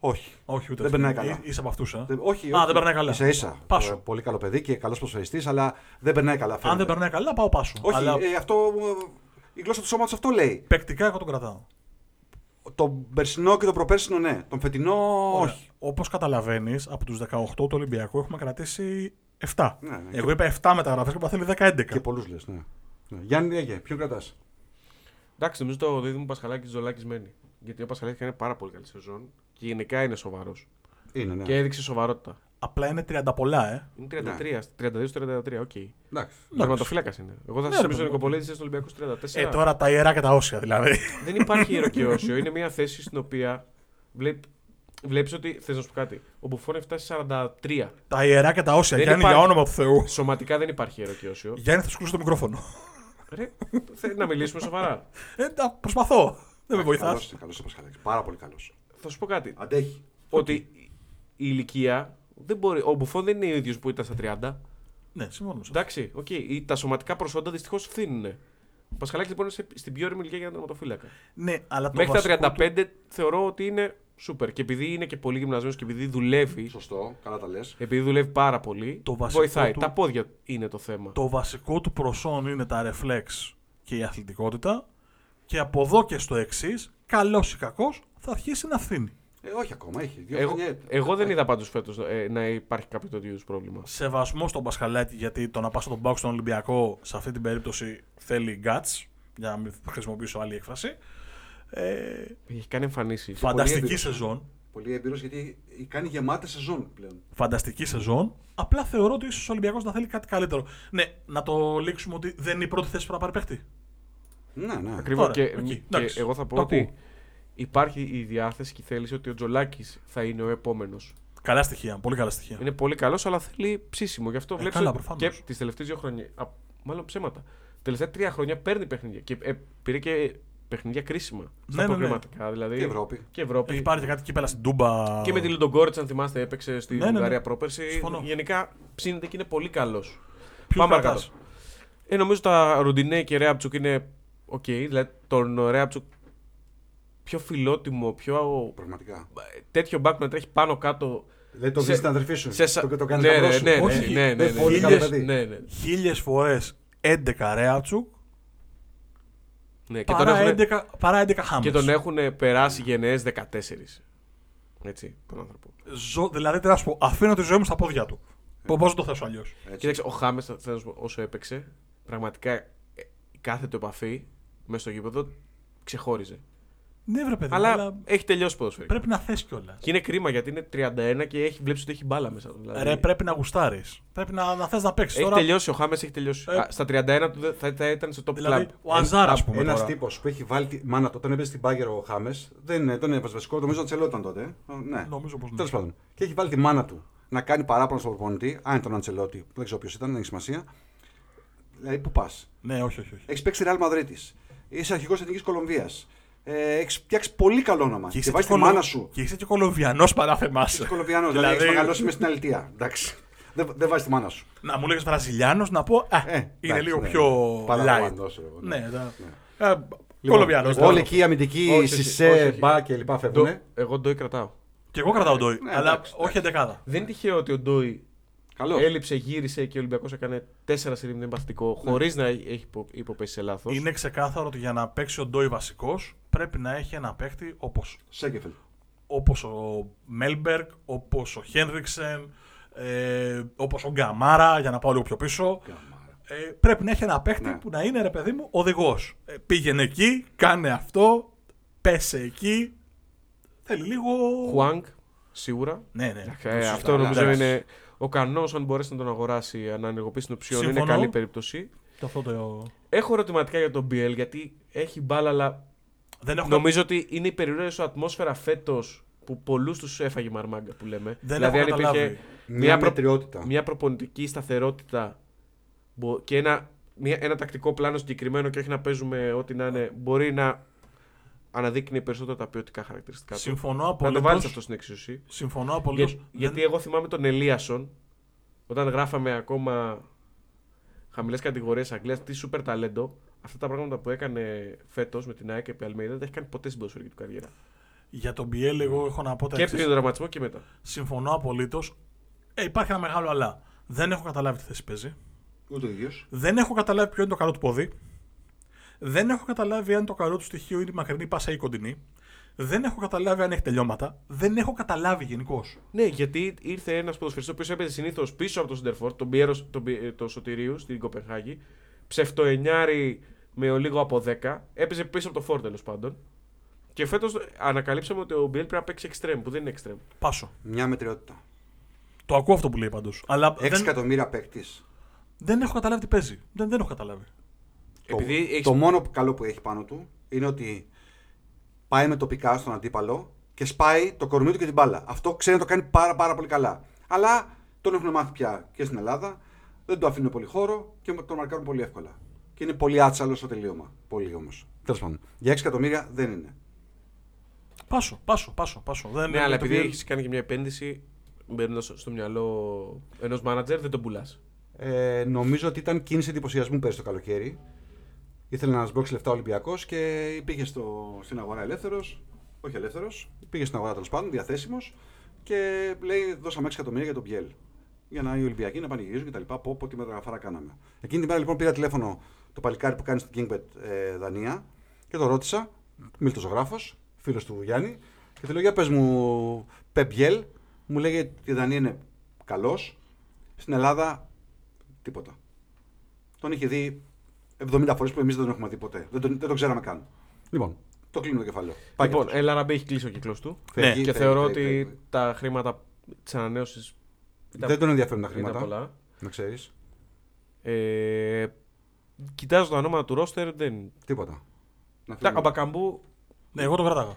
Όχι. Όχι, ούτε Δεν αυτή. περνάει καλά. Εί- Είσαι από αυτούς, ε. Δεν- όχι, Α, όχι. δεν περνάει καλά. Ίσα ίσα. Πάσο. Ε, Πολύ καλό παιδί και καλός προσφαριστή, αλλά δεν περνάει καλά. Αν φαίνεται. δεν περνάει καλά, πάω πάσο. Όχι, Αλλά ε, αυτό. ε, Η γλώσσα του σώματος αυτό λέει. παικτικά εγώ τον κρατάω. Τον περσινό και τον προπέρσινο ναι. Τον φετινό όχι. Όπως καταλαβαίνεις, από τους 18 του Ολυμπιακού έχουμε κρατήσει 7. Ναι, ναι. Εγώ είπα 7 μεταγραφές και είπα θέλει 10-11. Και πολλούς λες. Ναι. Ναι. Γιάννη, διάλεγε, ποιον κρατάς; Εντάξει, νομίζω το δίδυμο Πασχαλάκης Τζολάκη μένει. Γιατί ο Πασχαλάκης κάνει πάρα πολύ καλή σεζόν και γενικά είναι σοβαρός. Είναι, ναι. Και έδειξε σοβαρότητα. Απλά είναι 30 πολλά, ε. Είναι 33, 32-33, οκ. Εντάξει. Τερματοφύλακα είναι. Εγώ θα Ναι, σας ρε θυμίσω παιδί ο Νικοπολίδης στον Ολυμπιακός 34. Ε, τώρα τα ιερά και τα όσια δηλαδή. Δεν υπάρχει ιερό και όσιο. Είναι μια θέση στην οποία βλέπει βλέπεις ότι. Θες να σου πω κάτι. Ο Μπουφόν έχει φτάσει 43. τα ιερά και τα όσια. Δεν Γιάννη, υπάρχει. για όνομα του Θεού. Σωματικά δεν υπάρχει ιερό και όσιο. Γιάννη, θα σου κλείσω το μικρόφωνο. Ρε, θέλει να μιλήσουμε σοβαρά. Ε, τα- προσπαθώ. Δεν με βοηθάς. Καλός είναι ο Πασχαλάκης. Πάρα πολύ καλός. Θα σου πω κάτι. Αντέχει. Ότι η ηλικία δεν μπορεί. Ο Μπουφόν δεν είναι ο ίδιος που ήταν στα 30. Ναι, συμφωνώ. σε αυτό. Εντάξει, οκ. Οι- Τα σωματικά προσόντα δυστυχώς φθίνουν. Ο Πασχαλάκης λοιπόν είναι σε- στην πιο ώριμη ηλικία για τον τερματοφύλακα. Ναι, αλλά το Μέχρι βασικό τα του- 35 θεωρώ ότι είναι σούπερ. Και επειδή είναι και πολύ γυμνασμένος και επειδή δουλεύει, Σωστό, καλά τα λες. επειδή δουλεύει πάρα πολύ, Το βασικό βοηθάει. του- Τα πόδια είναι το θέμα. Το βασικό του προσόν είναι τα ρεφλέξ και η αθλητικότητα. Και από εδώ και στο εξής, καλός ή κακός, θα αρχίσει να φθήνει. Ε, όχι ακόμα, έχει. Δύο Εγώ, χρόνια- εγώ δεν είδα πάντως φέτος ε, να υπάρχει κάποιο τέτοιο είδους πρόβλημα. Σεβασμό στον Πασχαλάκη, γιατί το να πας στον Πάουκ στον Ολυμπιακό σε αυτή την περίπτωση θέλει guts, για να μην χρησιμοποιήσω άλλη έκφραση. Ε, Έχει κάνει εμφανίσεις. φανταστική έμπειρος. σεζόν. Πολύ έμπειρος γιατί κάνει γεμάτε σεζόν πλέον. Φανταστική σεζόν. Απλά θεωρώ ότι ίσως ο Ολυμπιακός να θέλει κάτι καλύτερο. Ναι, να το λήξουμε ότι δεν είναι η πρώτη θέση που να πάρει παίχτη. Ναι, ναι. Ακριβώς. Ωραία, Και, οκ, και εντάξει, εγώ θα πω το ότι ακούω. Υπάρχει η διάθεση και η θέληση ότι ο Τζολάκης θα είναι ο επόμενος. Καλά στοιχεία. Πολύ καλά στοιχεία. Είναι πολύ καλός, αλλά θέλει ψήσιμο. Γι' αυτό Ε, βλέπεις καλά, ότι προφανώς. και τις τελευταίες δύο χρόνια. Α, μάλλον ψέματα. Τελευταία τρία χρόνια παίρνει παιχνίδια. Και ε, πήρε και παιχνίδια κρίσιμα. Στα Ναι, ναι, ναι. προκριματικά. Δηλαδή, Και Ευρώπη. Και Ευρώπη. Έχει πάρει και κάτι κύπελα στην Τούμπα. Και με τη Λουντογκόρετ, αν θυμάστε, έπαιξε στη Ναι, ναι, ναι. Βουλγαρία πρόπερση. Συμφωνώ. Γενικά ψήνεται και είναι πολύ καλός. Ποιους Πάμε κρατάς; παρακάτω. Ε, νομίζω τα Ρουντινέ και Ρέαπτσουκ είναι οκ. δηλαδή τον Ρέαπτσουκ πιο φιλότιμο, πιο. Πραγματικά. τέτοιο μπακ να τρέχει πάνω κάτω. Δεν το Σε- δει στην αδερφή σου. σε σα- Το, το κάνει ναι, γαμπρό ναι, σου. ναι, ναι, Όχι, ναι, ναι, δεν ναι, πολύ ναι, καλό ναι, παιδί. ναι, ναι. Χίλιες φορές 11 Ρέατσουκ Ναι, και, τον παρά, έχουν, 11, παρά 11 Χάμες. και τον έχουν περάσει γενναίες 14. Έτσι, τον άνθρωπο. Ζω, δηλαδή, τι να σου πω, αφήνω τη ζωή μου στα πόδια του. Πώ να το θέσω αλλιώς. Έτσι. Κοίταξε, ο Χάμες, όσο έπαιξε, πραγματικά ε, η κάθε του επαφή μέσα στο γήπεδο ξεχώριζε. Ναι, βρε παιδί, Αλλά, αλλά έχει τελειώσει ποδοσφαίρι. πρέπει να θες κιόλας. Και είναι κρίμα γιατί είναι 31 και έχει, βλέπεις ότι έχει μπάλα μέσα του. Δηλαδή, Ρε, πρέπει να γουστάρεις. Πρέπει να, να θες να παίξεις. έχει Τώρα, τελειώσει, ο Χάμες έχει τελειώσει. Ε, Α, στα 31 του δε- θα, θα ήταν στο top δηλαδή, club. ο Αζάρα, ας πούμε. Ένας τώρα. τύπος που έχει βάλει τη μάνα του όταν έπαιζε στην Πάγκερ ο Χάμες, δεν είναι- τον έπαιζε βασικό, νομίζω ότι Αντσελότη ήταν τότε. ε. Ναι. Νομίζω πως ναι. Τέλος πάντων. Και έχει βάλει τη μάνα του να κάνει παράπονο στον προπονητή, αν ήταν τον Αντσελότη, δεν ξέρω ποιος ήταν, δεν έχει σημασία. Δηλαδή, πού πας. Ναι, όχι, όχι. όχι. Έχεις παίξει Real Madrid. Είσαι αρχηγός Εθνικής Κολομβίας. Ε, έχεις φτιάξει πολύ καλό όνομα. Και, είσαι βάζει τη Κολο- μάνα σου. Και είσαι και Κολομβιανό παρά θεμάσαι. Είσαι Κολομβιανό, δηλαδή, Δηλαδή- έχεις μεγαλώσει με στην αλητία. Εντάξει. Δεν, δεν βάζεις τη μάνα σου. Να μου λέγες Βραζιλιάνος να πω. Α, Ε, είναι εντάξει, λίγο ναι. πιο light. Παραλαμβάνοντας, ρε, εγώ, Ναι, τα- Ναι. Ε, Κολομβιανός, Λοιπόν, όλοι ναι. εκεί οι αμυντικοί, Όχι, όχι, Σισε, όχι, όχι. Μπα και λοιπά Ντο- φεύγουν. εγώ Ντόι κρατάω. Και εγώ κρατάω Ντόι. Ναι, αλλά εντάξει, όχι εντεκάδα. Δεν είναι τυχαίο ότι ο Ντόι Καλό. έλειψε, γύρισε και ο Ολυμπιακός έκανε 4 σερί με παθητικό χωρίς να έχει υπο- υποπέσει σε λάθος. Είναι ξεκάθαρο ότι για να παίξει ο Ντόι βασικός πρέπει να έχει ένα παίκτη όπως Σέγκεφελ. όπως ο Μέλμπεργκ, όπως ο Χένριξεν, ε, όπως ο Γκαμάρα, για να πάω λίγο πιο πίσω. Ε, πρέπει να έχει ένα παίκτη Ναι. που να είναι, ρε παιδί μου, οδηγός. Ε, πήγαινε εκεί, κάνε αυτό, πέσε εκεί. Θέλει λίγο... Χουάνγκ, σίγουρα. Ναι, ναι. Ε, Σωστά, αυτό νομίζω εντάξει. είναι ο κανό αν μπορέσει να τον αγοράσει, να ενεργοποιήσει την οψιόν. Είναι Συμφωνώ. καλή περίπτωση. Και αυτό το... Έχω ερωτηματικά για τον BL γιατί έχει μπάλα, αλλά Δεν έχω, νομίζω ότι είναι η περιραίωση ατμόσφαιρα φέτος που πολλούς τους έφαγε η μαρμάγκα που λέμε. δεν δηλαδή, έχω αν υπήρχε καταλάβει. Μια, μια, προ- μετριότητα. μια προπονητική σταθερότητα μπο- και ένα, μια, ένα τακτικό πλάνο συγκεκριμένο και όχι να παίζουμε ό,τι να είναι, μπορεί να αναδείκνει περισσότερο τα ποιοτικά χαρακτηριστικά του. Συμφωνώ Να απολύτως. το βάλεις αυτό στην εξίσωση. Συμφωνώ Για- απολύτως. γιατί εγώ θυμάμαι τον Ελίασον, όταν γράφαμε ακόμα χαμηλές κατηγορίες Αγγλίας, τι σούπερ ταλέντο, αυτά τα πράγματα που έκανε φέτος με την ΑΕΚ επί Αλμέιδα δεν τα έχει κάνει ποτέ στην ποδοσφαιρική του καριέρα. Για τον BL εγώ έχω να πω τα Και εξής. πριν τον δραματισμό και μετά. Συμφωνώ απολύτως. Ε, υπάρχει ένα μεγάλο αλλά. Δεν έχω καταλάβει τι θέση παίζει. Ούτε ο ίδιος. Δεν έχω καταλάβει ποιο είναι το καλό του πόδι. Δεν έχω καταλάβει αν το καλό του στοιχείο είναι η μακρινή πάσα ή η κοντινή. Δεν έχω καταλάβει αν έχει τελειώματα. Δεν έχω καταλάβει γενικώ. Ναι, γιατί ήρθε ένας ποδοσφαιριστής ο οποίος έπαιζε συνήθως πίσω από τον Σιντερφόρ, τον Πιέρο, τον, Πι- ε, τον Σωτηρίου στην Κοπενχάγη. Ψευτοενιάρη με ο λίγο από 10. Έπαιζε πίσω από το Φόρ τέλος πάντων. Και φέτος ανακαλύψαμε ότι ο Μπιέλ πρέπει να παίξει εξτρέμ, που δεν είναι εξτρέμ. Πάσο. Μια μετριότητα. Το ακούω αυτό που λέει πάντως. Αλλά 6 δεν, εκατομμύρια παίκτης. δεν έχω καταλάβει τι παίζει. Δεν, δεν έχω καταλάβει. Επειδή έχεις- Το μόνο που- καλό που έχει πάνω του είναι ότι πάει με τοπικά στον αντίπαλο και σπάει το κορμί του και την μπάλα. Αυτό ξέρει να το κάνει πάρα, πάρα πολύ καλά. Αλλά τον έχουν μάθει πια και στην Ελλάδα. Δεν του αφήνουν πολύ χώρο και τον μαρκάρουν πολύ εύκολα. Και είναι πολύ άτσαλος στο τελείωμα. Πολύ όμως. Τέλος πάντων. Για 6 εκατομμύρια δεν είναι. Πάσο, πάσο, πάσο. πάσο. Δεν, Ναι, αλλά το επειδή BL έχεις κάνει και μια επένδυση, μπαίνοντας στο μυαλό ενός μάνατζερ, δεν τον πουλάς. Ε, νομίζω ότι ήταν κίνηση εντυπωσιασμού πέρυσι το καλοκαίρι. Ήθελε να σμπρώξει λεφτά ο Ολυμπιακός και πήγε στο, στην αγορά ελεύθερος. Όχι ελεύθερος, πήγε στην αγορά τέλος πάντων, διαθέσιμος και λέει: Δώσαμε 6 εκατομμύρια για τον Πιέλ. Για να οι Ολυμπιακοί να πανηγυρίζουν και τα λοιπά. Πω, πω, τι μεταγραφάρα κάναμε. Εκείνη την μέρα λοιπόν πήρα τηλέφωνο το παλικάρι που κάνει στην Kingbet ε, Δανία και το ρώτησα. Μίλτο ζωγράφος, φίλος του Γιάννη. Και του λέω: Για πες μου, Πεπιέλ, μου λέγε ότι η Δανία είναι καλός. Στην Ελλάδα τίποτα. Τον είχε δει 70 φορές που εμείς δεν τον έχουμε δει ποτέ. Δεν τον, δεν τον ξέραμε καν. Λοιπόν, Το κλείνω το κεφάλαιο. Πάει Λοιπόν, για έλα να μπει, έχει κλείσει ο κύκλος του. Ναι. Φεύγει, Και φεύγει, θεωρώ φεύγει, ότι φεύγει. τα χρήματα της ανανέωσης. Δεν τον ενδιαφέρουν τα ήταν χρήματα. πολλά. Να ξέρεις. Ε, Κοιτάζω τα ονόματα του ρόστερ, δεν. Τίποτα. Να Τα φύγουμε. Καμπακαμπού Ναι, εγώ το κράταγα.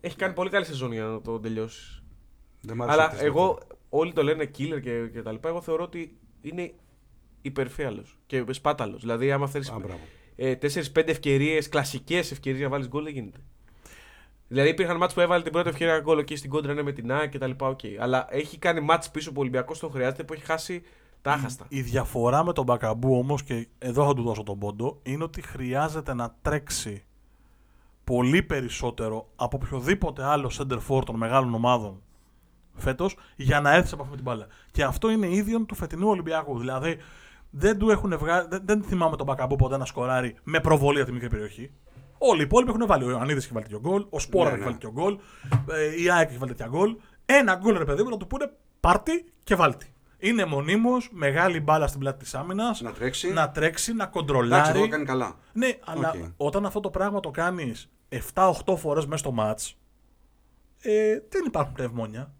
έχει κάνει πολύ καλή σεζόν για να το τελειώσεις. Δεν μ' άρεσε Αλλά αυτή η εγώ, όλοι το λένε killer και, και τα λοιπά. Εγώ θεωρώ ότι είναι υπερφύαλος και σπάταλος. Δηλαδή, άμα θέλεις Α, μπράβο. ε, 4-5 ευκαιρίες, κλασικές ευκαιρίες να βάλεις γκολ, δεν γίνεται. Δηλαδή υπήρχαν μάτς που έβαλε την πρώτη ευκαιρία γκολ εκεί στην κόντρα ναι, με την ΑΕΚ και τα λοιπά. Okay. Αλλά έχει κάνει μάτς πίσω που ο Ολυμπιακός τον χρειάζεται που έχει χάσει τα άχαστα. Η διαφορά με τον Μπακαμπού όμως, και εδώ θα του δώσω τον πόντο, είναι ότι χρειάζεται να τρέξει πολύ περισσότερο από οποιοδήποτε άλλο center for των μεγάλων ομάδων φέτος για να έρθει σε επαφή με την μπάλα. Και αυτό είναι ίδιο του φετινού Ολυμπιακού. Δηλαδή δεν, του έχουν βγάλει, δεν, δεν θυμάμαι τον Μπακαμπού ποτέ να σκοράρει με προβολή από τη μικρή περιοχή. Όλοι οι υπόλοιποι έχουν βάλει. Ο Ιωαννίδης έχει βάλει δύο γκολ, ο Σπόραρ Ναι, έχει ναι. βάλει δύο γκολ, ε, η ΑΕΚ έχει βάλει τέτοια γκολ. Ένα γκολ ρε παιδί μου να του πούνε πάρ' τη και βάλ' τη. Είναι μονίμως, μεγάλη μπάλα στην πλάτη της άμυνας. Να τρέξει. Να τρέξει, να Εντάξει, κοντρολάρει. αυτό το κάνει καλά. Ναι, αλλά Οκ. όταν αυτό το πράγμα το κάνεις 7-8 φορές μέσα στο ματς, ε, δεν υπάρχουν πνευμόνια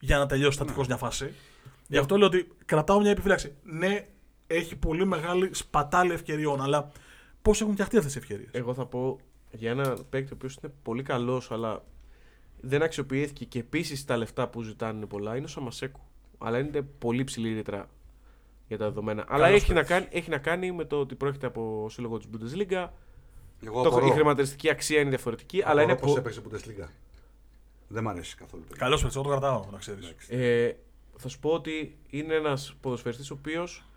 για να τελειώσει τατικό μια φάση. Γι' αυτό λέω ότι κρατάω μια επιφύλαξη. Ναι, έχει πολύ μεγάλη σπατάλη ευκαιριών, αλλά πώς έχουν φτιαχτεί αυτές τι ευκαιρίες; Εγώ θα πω για ένα παίκτη ο οποίος είναι πολύ καλός, αλλά δεν αξιοποιήθηκε και επίσης τα λεφτά που ζητάνε είναι πολλά, είναι ο Σαμασέκου. Αλλά είναι πολύ ψηλή ρήτρα για τα δεδομένα. αλλά έχει να, παίκτης. κάνει, έχει να κάνει με το ότι πρόκειται από σύλλογο της Bundesliga. Εγώ Το, απορώ. η χρηματιστική αξία είναι διαφορετική, αλλά είναι. Πώς πο- έπαιξε Bundesliga. Δεν μ' αρέσει καθόλου. παιδιά. Καλός παίκτης, εγώ το κρατάω, να ξέρεις. Ε, θα σου πω ότι είναι ένας ποδοσφαιριστής ο οποίος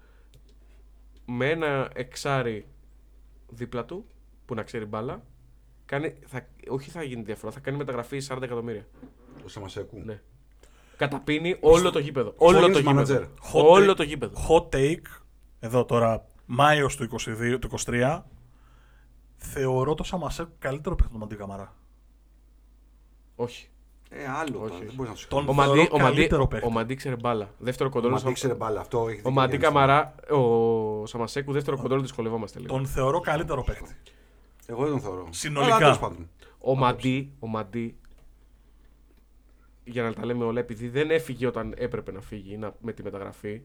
με ένα εξάρι δίπλα του που να ξέρει μπάλα, κάνει, θα, όχι θα γίνει διαφορά, θα κάνει μεταγραφή 40 εκατομμύρια. Ο Σαμασέκου. Ναι. Καταπίνει όλο το γήπεδο. Όλο γίνεις το γήπεδο. manager. Hot Όλο take. το γήπεδο. Hot take, εδώ τώρα, Μάιος του, 22, του 23, θεωρώ το Σαμασέκου καλύτερο παίκτη του Μαντί Καμαρά. Όχι. Ε, άλλο Όχι, τώρα. όχι. Δεν μπορείς να σου Τον- πει. Ο θεωρώ Μαντί, ο, Μαντί, καλύτερο παίκτη. ο Μαντί ξέρε μπάλα. Δεύτερο Ο κοντρόλ. Μαντί ξέρε μπάλα. Αυτό έχει Ο δίκιο Μαντί για να σου Καμαρά, ο Σαμασέκου, δεύτερο κοντρόλ δυσκολευόμαστε λίγο. Τον θεωρώ καλύτερο παίκτη. πει. Εγώ δεν τον θεωρώ. Συνολικά. Αλλά, τέλος πάντων. Ο Μαντί, ο Μαντί, για να τα λέμε όλα, επειδή δεν έφυγε όταν έπρεπε να φύγει να, με τη μεταγραφή,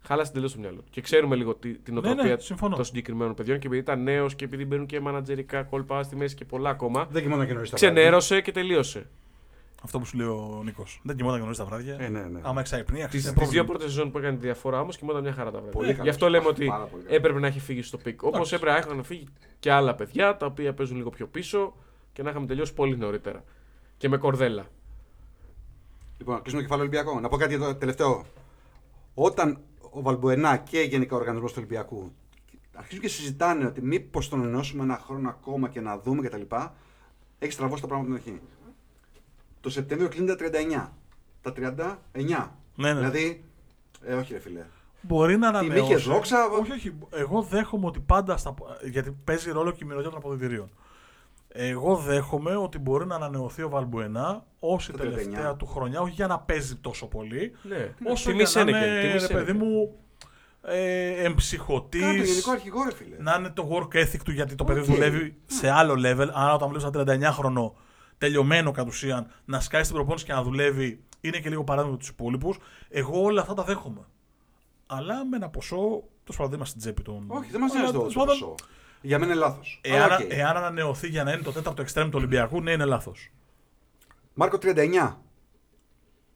χάλασε τελείω το μυαλό του. Και ξέρουμε λίγο τη, την Ναι, οτροπία ναι, συμφωνώ. των συγκεκριμένων παιδιών και επειδή ήταν νέος και επειδή μπαίνουν και μανατζερικά κόλπα στη μέση και πολλά ακόμα, Δεν κοιμόταν και νωρίς τα βράδια. ξενέρωσε και τελείωσε. Αυτό που σου λέει ο Νίκος. Δεν κοιμόταν και νωρίς τα βράδια. Ε, ναι, ναι. Άμα εξαϊπνεί, Τι είναι δύο πρώτες σεζόν που έκανε τη διαφορά όμως κοιμόταν μια χαρά τα βράδια. Πολύ Γι' καλός. αυτό λέμε ότι Πάρα πολύ καλός. έπρεπε να έχει φύγει στο peak. Όπως Εντάξει. έπρεπε να έχουν φύγει και άλλα παιδιά τα οποία παίζουν λίγο πιο πίσω και να είχαμε τελειώσει πολύ νωρίτερα. Και με κορδέλα. Λοιπόν, να κλείσουμε το κεφάλαιο Ολυμπιακό. Να πω κάτι εδώ τελευταίο. Όταν ο Βαλμπουενά και γενικά ο οργανισμός του Ολυμπιακού αρχίζουν και συζητάνε ότι μήπως τον ανανεώσουμε ένα χρόνο ακόμα και να δούμε κτλ. Έχει στραβώσει τα πράγματα από την αρχή. Το Σεπτέμβριο κλείνει τα 39. Τα 39. Ναι, ναι. Δηλαδή, ε, όχι ρε φίλε. Μπορεί να Την ανανεώσει. είχε δόξα. Όχι, όχι. Εγώ δέχομαι ότι πάντα. Στα... Γιατί παίζει ρόλο και η μυρωδιά των αποδυτηρίων. Εγώ δέχομαι ότι μπορεί να ανανεωθεί ο Βαλμπουενά ως η Το τελευταία 39. του χρονιά, όχι για να παίζει τόσο πολύ, Ναι, όσο τιμής για να ένεκεν, είναι, τιμής ρε ένεκεν. παιδί μου, ε, εμψυχωτής, Κάνε το γενικό αρχηγό, ρε φίλε. να είναι το work ethic του, γιατί το παιδί Οκ. δουλεύει σε άλλο level. Άρα, όταν βλέπεις ένα 39 χρονο τελειωμένο κατ' ουσίαν να σκάει στην προπόνηση και να δουλεύει, είναι και λίγο παράδειγμα τους υπόλοιπους. Εγώ όλα αυτά τα δέχομαι. Αλλά με ένα ποσό, το σπουδαίο είμαστε στην τσέπη των. Όχι, δεν μας Αλλά, νοιάζει το τέλος το πάντων, ποσό. Για μένα είναι λάθος. Εάν, εάν ανανεωθεί για να είναι το τέταρτο εξτρέμ του Ολυμπιακού, ναι, είναι λάθος. Μάρκο 39.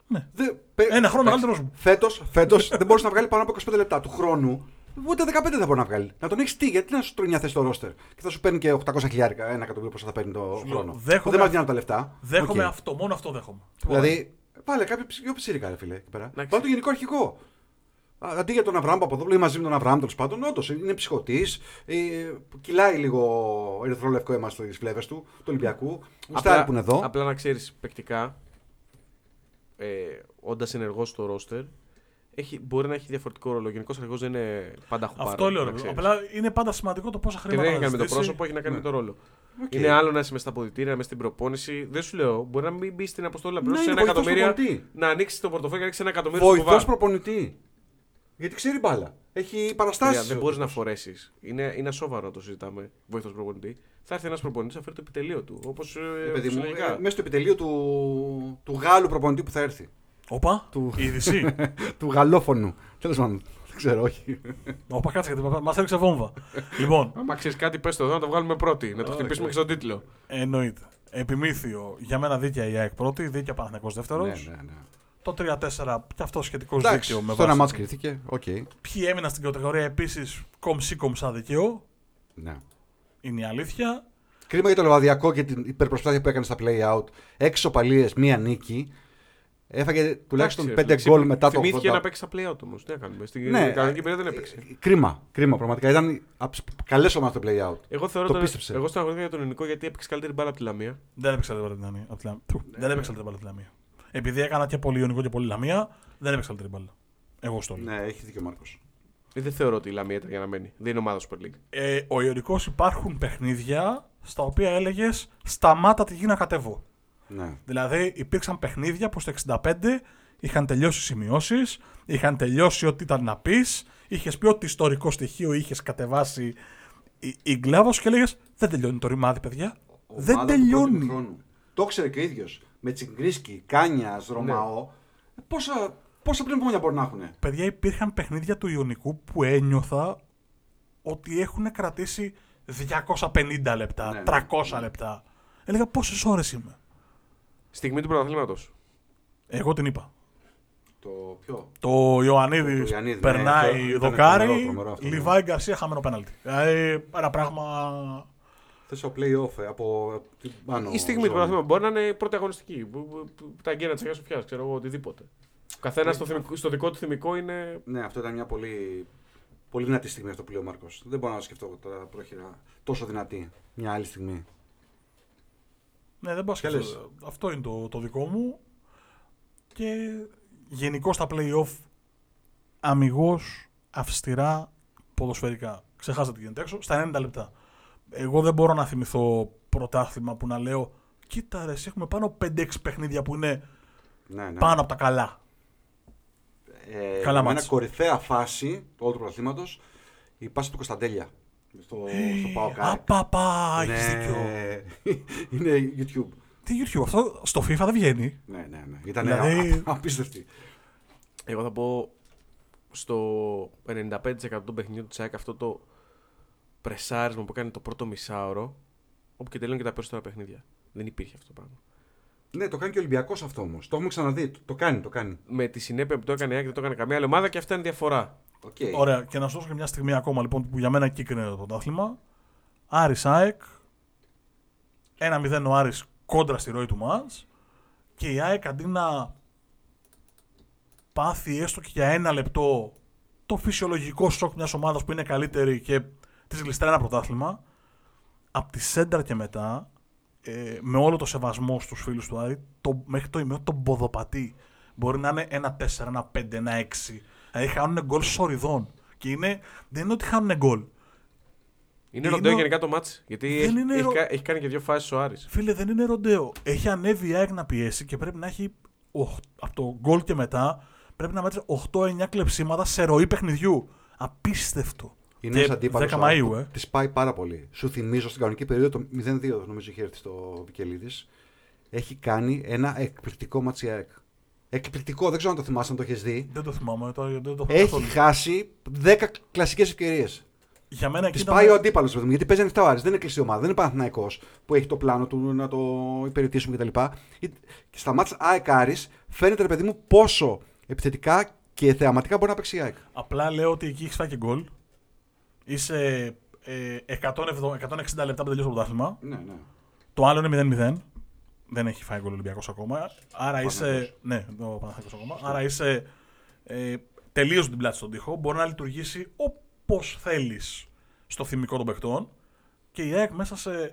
Ναι. Δεν- πε- Ένα χρόνο εντάξει, μεγαλύτερος μου. Φέτος, φέτος δεν μπορούσε να βγάλει πάνω από 25 λεπτά του χρόνου. Ούτε 15 δεν μπορεί να βγάλει. Να τον έχεις τι, γιατί να σου τρώει μια θέση στο ρόστερ. Και θα σου παίρνει και 800 χιλιάρικα, ένα εκατομμύριο πόσο θα παίρνει το Σου λέω, χρόνο. δέχομαι- Που δεν μας βγαίνουν τα λεφτά. Δέχομαι Οκ. αυτό, μόνο αυτό δέχομαι. Δηλαδή, πάλι κάποιο πιο ψήρικα, ρε φίλε. Εκεί πέρα. Εντάξει. Βάλει το γενικό αρχικό. Α, Αντί για τον Αβραάμ Παπαδόπουλο ή μαζί με τον Αβραάμ τέλος πάντων, όντως είναι ψυχοτής. Ε, κυλάει λίγο ερυθρόλευκο αίμα στις φλέβες του, του Ολυμπιακού. Γουστάρει που είναι εδώ. Απλά να ξέρεις παικτικά, ε, όντας ενεργός στο ρόστερ, έχει, μπορεί να έχει διαφορετικό ρόλο. Ο γενικό αρχηγός δεν είναι πάντα χουπάρο. Αυτό λέω. να ρε. ξέρεις. Απλά είναι πάντα σημαντικό το πόσα Και χρήματα δεν έχει να κάνει θα με το ζητήσει. πρόσωπο, έχει να κάνει Ναι. με το ρόλο. Οκ. Είναι άλλο να είσαι μες στα αποδυτήρια, μες στην προπόνηση. Δεν σου λέω, μπορεί να μην μπεις στην αποστολή να Να πληρώσει είναι ένα βοηθός εκατομμύριο, προπονητή. να ανοίξεις το πορτοφόλι και να ανοίξεις ένα εκατομμύριο στο Βοηθός κουβά. προπονητή. Γιατί ξέρει μπάλα. Έχει Παιδιά, παραστάσεις. δεν μπορείς να φορέσεις. Είναι, είναι ασόβαρο να το συζητάμε. Βοηθό προπονητή. Θα έρθει ένας προπονητής να φέρει το επιτελείο του. Όπως Παιδί μου, ε, μέσα στο επιτελείο του, του Γάλλου προπονητή που θα έρθει. Όπα, Του- είδηση. του γαλλόφωνου. Τέλος πάντων. Δεν ξέρω, όχι. Όπα, κάτσε γιατί μα έριξε βόμβα. λοιπόν, Άμα ξέρεις κάτι, πες το εδώ να το βγάλουμε πρώτη. Να το Ωραία, χτυπήσουμε και ωραία. στον τίτλο. εννοείται. Επιμήθειο για μένα δίκαια η ΑΕΚ πρώτη, δίκαια Παναθηναϊκός δεύτερος. ναι, ναι, ναι. Το 3-4 και αυτό σχετικός Εντάξει, δίκαιο με στο ένα βάση. μάτς κριθήκε. Οκ. Ποιοι έμειναν στην κατηγορία επίσης κομψή κομψά δικαιό. Ναι. Είναι η αλήθεια. Κρίμα για το Λεβαδιακό και την υπερπροσπάθεια που έκανε στα play out. Έξι σοπαλίε, μία νίκη. Έφαγε τουλάχιστον Εντάξει, πέντε ρε, γκολ ξε- μετά το 80. Θυμήθηκε να παίξει στα play-out όμως. Τι να κάνουμε. Στην Ναι, κανονική ε, περίοδο δεν έπαιξε. ε, Κρίμα, κρίμα πραγματικά. Ήταν από τι καλές ομάδες το play out. Εγώ θεωρώ το τον, πίστεψε. εγώ στεναχωρήθηκα για τον ελληνικό γιατί έπαιξε καλύτερη μπάλα από τη Λαμία. Δεν έπαιξα την μπάλα την Λαμία. απ' τη Λαμία. Του, Ναι. Δεν έπαιξα την μπάλα τη Λαμία. Επειδή έκανα και πολύ Ιωνικό και πολύ Λαμία, δεν έπαιξα την μπάλα. Εγώ στο λέω. Ναι, έχεις δίκιο ο Μάρκος. Ε, Δεν θεωρώ ότι η Λαμία ήταν για να μένει. Δεν είναι ομάδα Super League. Ε, ο Ιωνικός υπάρχουν παιχνίδια στα οποία έλεγες Σταμάτα τη γη να κατέβω. Ναι. Δηλαδή υπήρξαν παιχνίδια που στο 65 είχαν τελειώσει σημειώσεις, είχαν τελειώσει ό,τι ήταν να πεις, είχες πει ότι ιστορικό στοιχείο είχες κατεβάσει η, η Γκλάβο και έλεγες Δεν τελειώνει το ρημάδι, παιδιά. Δεν Ομάδα του πρώτου τελειώνει. χρόνου. Το ήξερε και ο ίδιος. Με Τσιγκρίσκι, Κάνιας, Ρωμαό. Πόσα, πόσα πνεύμονα μπορεί να έχουν. Παιδιά, υπήρχαν παιχνίδια του Ιωνικού που ένιωθα ότι έχουν κρατήσει 250 λεπτά, Ναι, ναι. 300 λεπτά. Έλεγα πόσες ώρες είμαι; Στιγμή του πρωταθλήματος. Εγώ την είπα. Το ποιο; Το Ιωαννίδη Το Ιωαννίδη, ναι, περνάει αυτό ήταν δοκάρι, τρομερό, τρομερό αυτό, ναι. Λιβάη Γκαρσία χαμένο πέναλτι. Δηλαδή ένα πράγμα. Θες το play-off ε, από την πάνω. Η στιγμή του ζώνη. πρωταθλήματος μπορεί να είναι πρώτη αγωνιστική. Που, που, που, τα αγκαίνα της Αγίας Σοφιάς, ξέρω εγώ, οτιδήποτε. Ο καθένα στο, θυμικό- στο δικό του θυμικό είναι. Ναι, αυτό ήταν μια πολύ, πολύ δυνατή στιγμή αυτό που λέει ο Μάρκος. Δεν μπορώ να σκεφτώ τώρα πρόχειρα τόσο δυνατή μια άλλη στιγμή. Ναι, δεν πάω Ποια λες; σκεφτώ. Αυτό είναι το, το δικό μου. Και γενικώ στα playoff αμυγός αυστηρά ποδοσφαιρικά. Ξεχάσατε τι γίνεται έξω. Στα 90 λεπτά. Εγώ δεν μπορώ να θυμηθώ πρωτάθλημα που να λέω Κοίτα ρε, εσύ έχουμε πάνω 5-6 παιχνίδια που είναι Ναι, ναι. πάνω από τα καλά. Ε, Καλά με μάτς. Ένα κορυφαία φάση του όλου του πρωταθλήματος η πάση του Κωνσταντέλια. Στο, στο Πάοκ. Απαπα, ναι. έχεις δίκιο. είναι YouTube. Τι YouTube, αυτό στο FIFA δεν βγαίνει. Ναι, ναι, ναι. Ήταν Δηλαδή- α- απίστευτη. Εγώ θα πω στο 95% των παιχνιδιών της ΑΕΚ αυτό το πρεσάρισμα που έκανε το πρώτο μισάωρο. Όπου και τελειώνουν και τα περισσότερα παιχνίδια. Δεν υπήρχε αυτό το πράγμα. Ναι, το κάνει και ο Ολυμπιακός αυτό όμως. Το έχουμε ξαναδεί. Το, το κάνει, το κάνει. Με τη συνέπεια που το έκανε η ΑΕΚ δεν το έκανε καμία άλλη ομάδα και αυτή είναι διαφορά. Okay. Ωραία, και να σου δώσω και μια στιγμή ακόμα λοιπόν που για μένα εκεί κρίνεται το πρωτάθλημα. Άρης ΑΕΚ. 1-0 ο Άρης κόντρα στη ροή του μάτς και η ΑΕΚ αντί να πάθει έστω και για ένα λεπτό το φυσιολογικό σοκ μιας ομάδας που είναι καλύτερη και της γλιστρά ένα πρωτάθλημα από τη σέντρα και μετά ε, με όλο το σεβασμό στους φίλους του Άρη το, μέχρι το ημέο τον ποδοπατή μπορεί να είναι ένα 4, ένα 5, ένα 6 δηλαδή χάνουν γκολ σοριδών και είναι, δεν είναι ότι χάνουν γκολ Είναι Είναι ροντέο ο- γενικά το μάτς. Γιατί Δεν έχει, είναι έχει, ρο- κα- έχει κάνει και δύο φάσεις ο Άρης. Φίλε, δεν είναι ροντέο. Έχει ανέβει η ΑΕΚ να πιέσει και πρέπει να έχει οχ- από το γκολ και μετά πρέπει να μέτρει 8-9 κλεψίματα σε ροή παιχνιδιού. Απίστευτο. Είναι ένας αντίπαλος. 10 Μαΐου, ε. Της πάει πάρα πολύ. Σου θυμίζω στην κανονική περίοδο το 0-2, νομίζω είχε έρθει στο Βικελίδης. Έχει κάνει ένα εκπληκτικό ματσιάκ. Εκπληκτικό, δεν ξέρω αν το θυμάσαι, αν το έχεις δει. Δεν το θυμάμαι. Το, δεν το θυμάμαι Έχει καθόλου. χάσει 10 κλασικές ευκαιρίες. Για μένα εκεί Της ήταν- πάει ο αντίπαλος, παιδί μου, γιατί παίζει ανοιχτά ο Άρης. Δεν είναι κλειστή ομάδα. Δεν είναι Παναθυναϊκό που έχει το πλάνο του να το υπηρετήσουμε κτλ. Και στα μάτια ΑΕΚ Άρης φαίνεται, ρε παιδί μου, πόσο επιθετικά και θεαματικά μπορεί να παίξει η ΑΕΚ. Απλά λέω ότι εκεί έχει φάει και γκολ. Είσαι ε, 170 160 λεπτά που τελειώσει το πρωτάθλημα. Ναι, ναι. Το άλλο είναι 0-0. Δεν έχει φάει γκολ ο Ολυμπιακός ακόμα. Άρα είσαι. Παναθηναϊκός. Ναι, ο Παναθηναϊκός ακόμα. Άρα είσαι ε, τελείω την πλάτη στον τοίχο. Μπορεί να λειτουργήσει όπως θέλεις στο θυμικό των παιχτών. Και η ΑΕΚ μέσα σε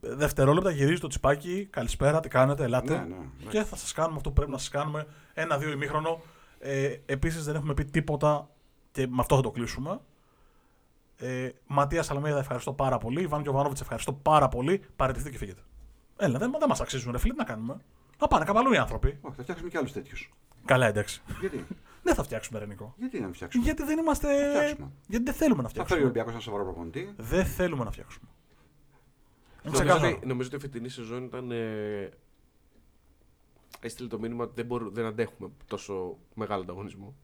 δευτερόλεπτα γυρίζει το τσιπάκι. Καλησπέρα, τι κάνετε, ελάτε. Ναι, ναι, και θα σας κάνουμε αυτό που πρέπει να σας κάνουμε. Ένα-δύο ημίχρονο. Ε, Επίσης δεν έχουμε πει τίποτα και με αυτό θα το κλείσουμε. Ε, Ματίας Αλμέιδα, ευχαριστώ πάρα πολύ. Ιβάν Γιοβάνοβιτ, ευχαριστώ πάρα πολύ. Παραιτηθείτε και φύγετε. Έλα, δεν, δεν μας αξίζουν, ρε φίλε, τι να κάνουμε. Να πάνε κάπου αλλού οι άνθρωποι. Όχι, θα φτιάξουμε και άλλους τέτοιους. Καλά, εντάξει. Γιατί; Δεν θα φτιάξουμε, ρε Νικό. Γιατί να μην φτιάξουμε; Γιατί δεν είμαστε. Θα φτιάξουμε. Γιατί δεν θέλουμε να Θα φέρει ο φτιάξουμε. Ολυμπιακός ένα σοβαρό προπονητή. Δεν θέλουμε να φτιάξουμε. Είναι Νομίζω ξεκάθαρο. ότι, νομίζω ότι η φετινή σεζόν ήταν. Ε, έστειλε το μήνυμα ότι δεν, μπορούμε, δεν αντέχουμε τόσο μεγάλο ανταγωνισμό.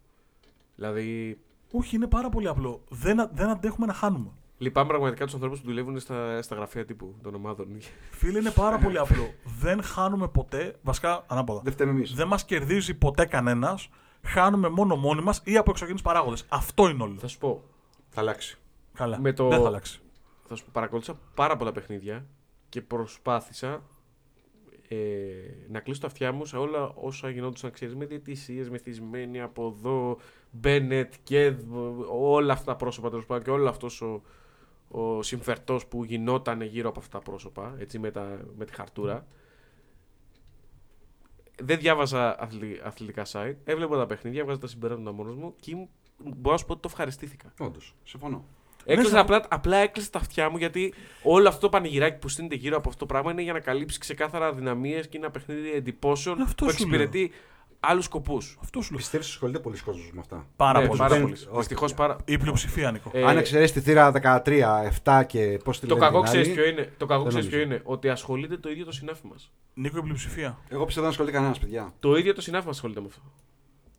Δηλαδή, Όχι, είναι πάρα πολύ απλό. Δεν, α- δεν αντέχουμε να χάνουμε. λυπάμαι πραγματικά τους ανθρώπους που δουλεύουν στα, στα γραφεία τύπου των ομάδων. Φίλε, είναι πάρα πολύ απλό. Δεν χάνουμε ποτέ. Βασικά, ανάποδα. Δεν φταίμε εμείς. Δεν μας κερδίζει ποτέ κανένας. Χάνουμε μόνο μόνοι μας ή από εξωγενείς παράγοντες. Αυτό είναι όλο. Θα σου πω, Θα αλλάξει. Καλά. με το- Δεν θα αλλάξει. θα σου πω, παρακολούθησα πάρα πολλά παιχνίδια και προσπάθησα ε, να κλείσω τα αυτιά μου σε όλα όσα γινόντουσαν, ξέρεις, με διαιτησίες, μεθυσμένοι από εδώ, Μπένετ και όλα αυτά τα πρόσωπα τέλος πάντων και όλο αυτός ο, ο συμφερτός που γινόταν γύρω από αυτά τα πρόσωπα, έτσι, με, τα, με τη χαρτούρα. Δεν διάβαζα αθλη- αθλητικά site, έβλεπα τα παιχνίδια, έβγαζα τα συμπεράσματα μόνος μου και ήμουν- μπορώ να σου πω ότι το ευχαριστήθηκα. Όντως. Συμφωνώ. Έκλεισα Μέσα- απλά, απλά έκλεισα τα αυτιά μου γιατί όλο αυτό το πανηγυράκι που στείνεται γύρω από αυτό το πράγμα είναι για να καλύψει ξεκάθαρα αδυναμίες και ένα παιχνίδι εντυπώσεων Αυτό που σου εξυπηρετεί άλλους σκοπούς. Αυτό σου λέω. Πιστεύεις ότι ασχολείται πολλοί κόσμος με αυτά; Πάρα Ναι, πολύ. πάρα δεν- πολύ. όχι, Δυστυχώς όχι. πάρα. Η πλειοψηφία, Νικό. Ε, Αν εξαιρέσεις τη θύρα 13, 7 και πώς τη το λένε κακό την άλλη, ξέρει ποιο είναι. Το κακό δεν ξέρεις ποιο νομίζω. είναι. Ότι ασχολείται το ίδιο το συνάφι μας. Νίκο, η πλειοψηφία. Εγώ πιστεύω δεν ασχολείται κανένας, παιδιά. Το ίδιο το συνάφι μας ασχολείται με αυτό.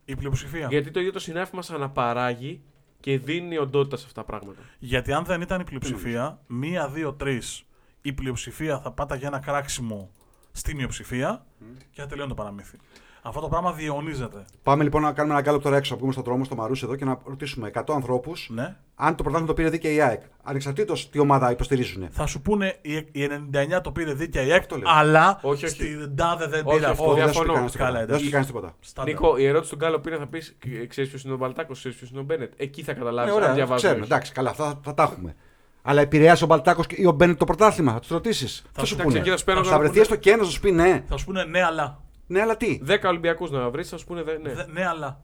Η πλειοψηφία. Γιατί το ίδιο το συνάφι μας αναπαράγει και δίνει οντότητα σε αυτά τα πράγματα. Γιατί αν δεν ήταν η πλειοψηφία, μία, δύο, τρεις, η πλειοψηφία θα πάταγε ένα κράξιμο στη μειοψηφία και θα τελειώνει το παραμύθι. Αυτό το πράγμα διαιωνίζεται. Πάμε λοιπόν να κάνουμε ένα γκάλωπ τώρα έξω, να βγούμε στον δρόμο, στο Μαρούσι εδώ και να ρωτήσουμε 100 ανθρώπους Ναι. αν το πρωτάθλημα το πήρε δίκαια η ΑΕΚ. Ανεξαρτήτως τι ομάδα υποστηρίζουν. Θα σου πούνε η, η 99 το πήρε δίκαια η ΑΕΚ, Αυτό λέω. αλλά Όχι, όχι. στην τάδε δεν Όχι, πήρε αυτό αυτό. δεν σου πει διαφωνώ. κανένας Καλά, τίποτα. Δεν εντάξει. σου πει κανένας τίποτα. Στάντερ. Νίκο, η ερώτηση του Γκάλοπ είναι θα πεις: Ξέρεις ποιος είναι ο Μπαλτάκος, ξέρεις ποιος είναι ο Μπένετ. Εκεί θα καταλάβεις Ναι, αν ωραία, διαβάζει. ξέρουμε. Εντάξει, καλά, αυτά θα, θα τα έχουμε. Αλλά επηρεάσει ο Μπαλτάκος ή ο Μπένετ το πρωτάθλημα, θα τους ρωτήσεις. Θα σου σου πούνε. πει, και θα σου παίρνω Θα να βρεθεί πούνε- έστω και ένας να σου πει ναι. Θα σου πούνε ναι, αλλά. Ναι, αλλά τι; 10 Ολυμπιακούς να βρεις, θα σου πούνε δε- ναι. Δε- Ναι, αλλά.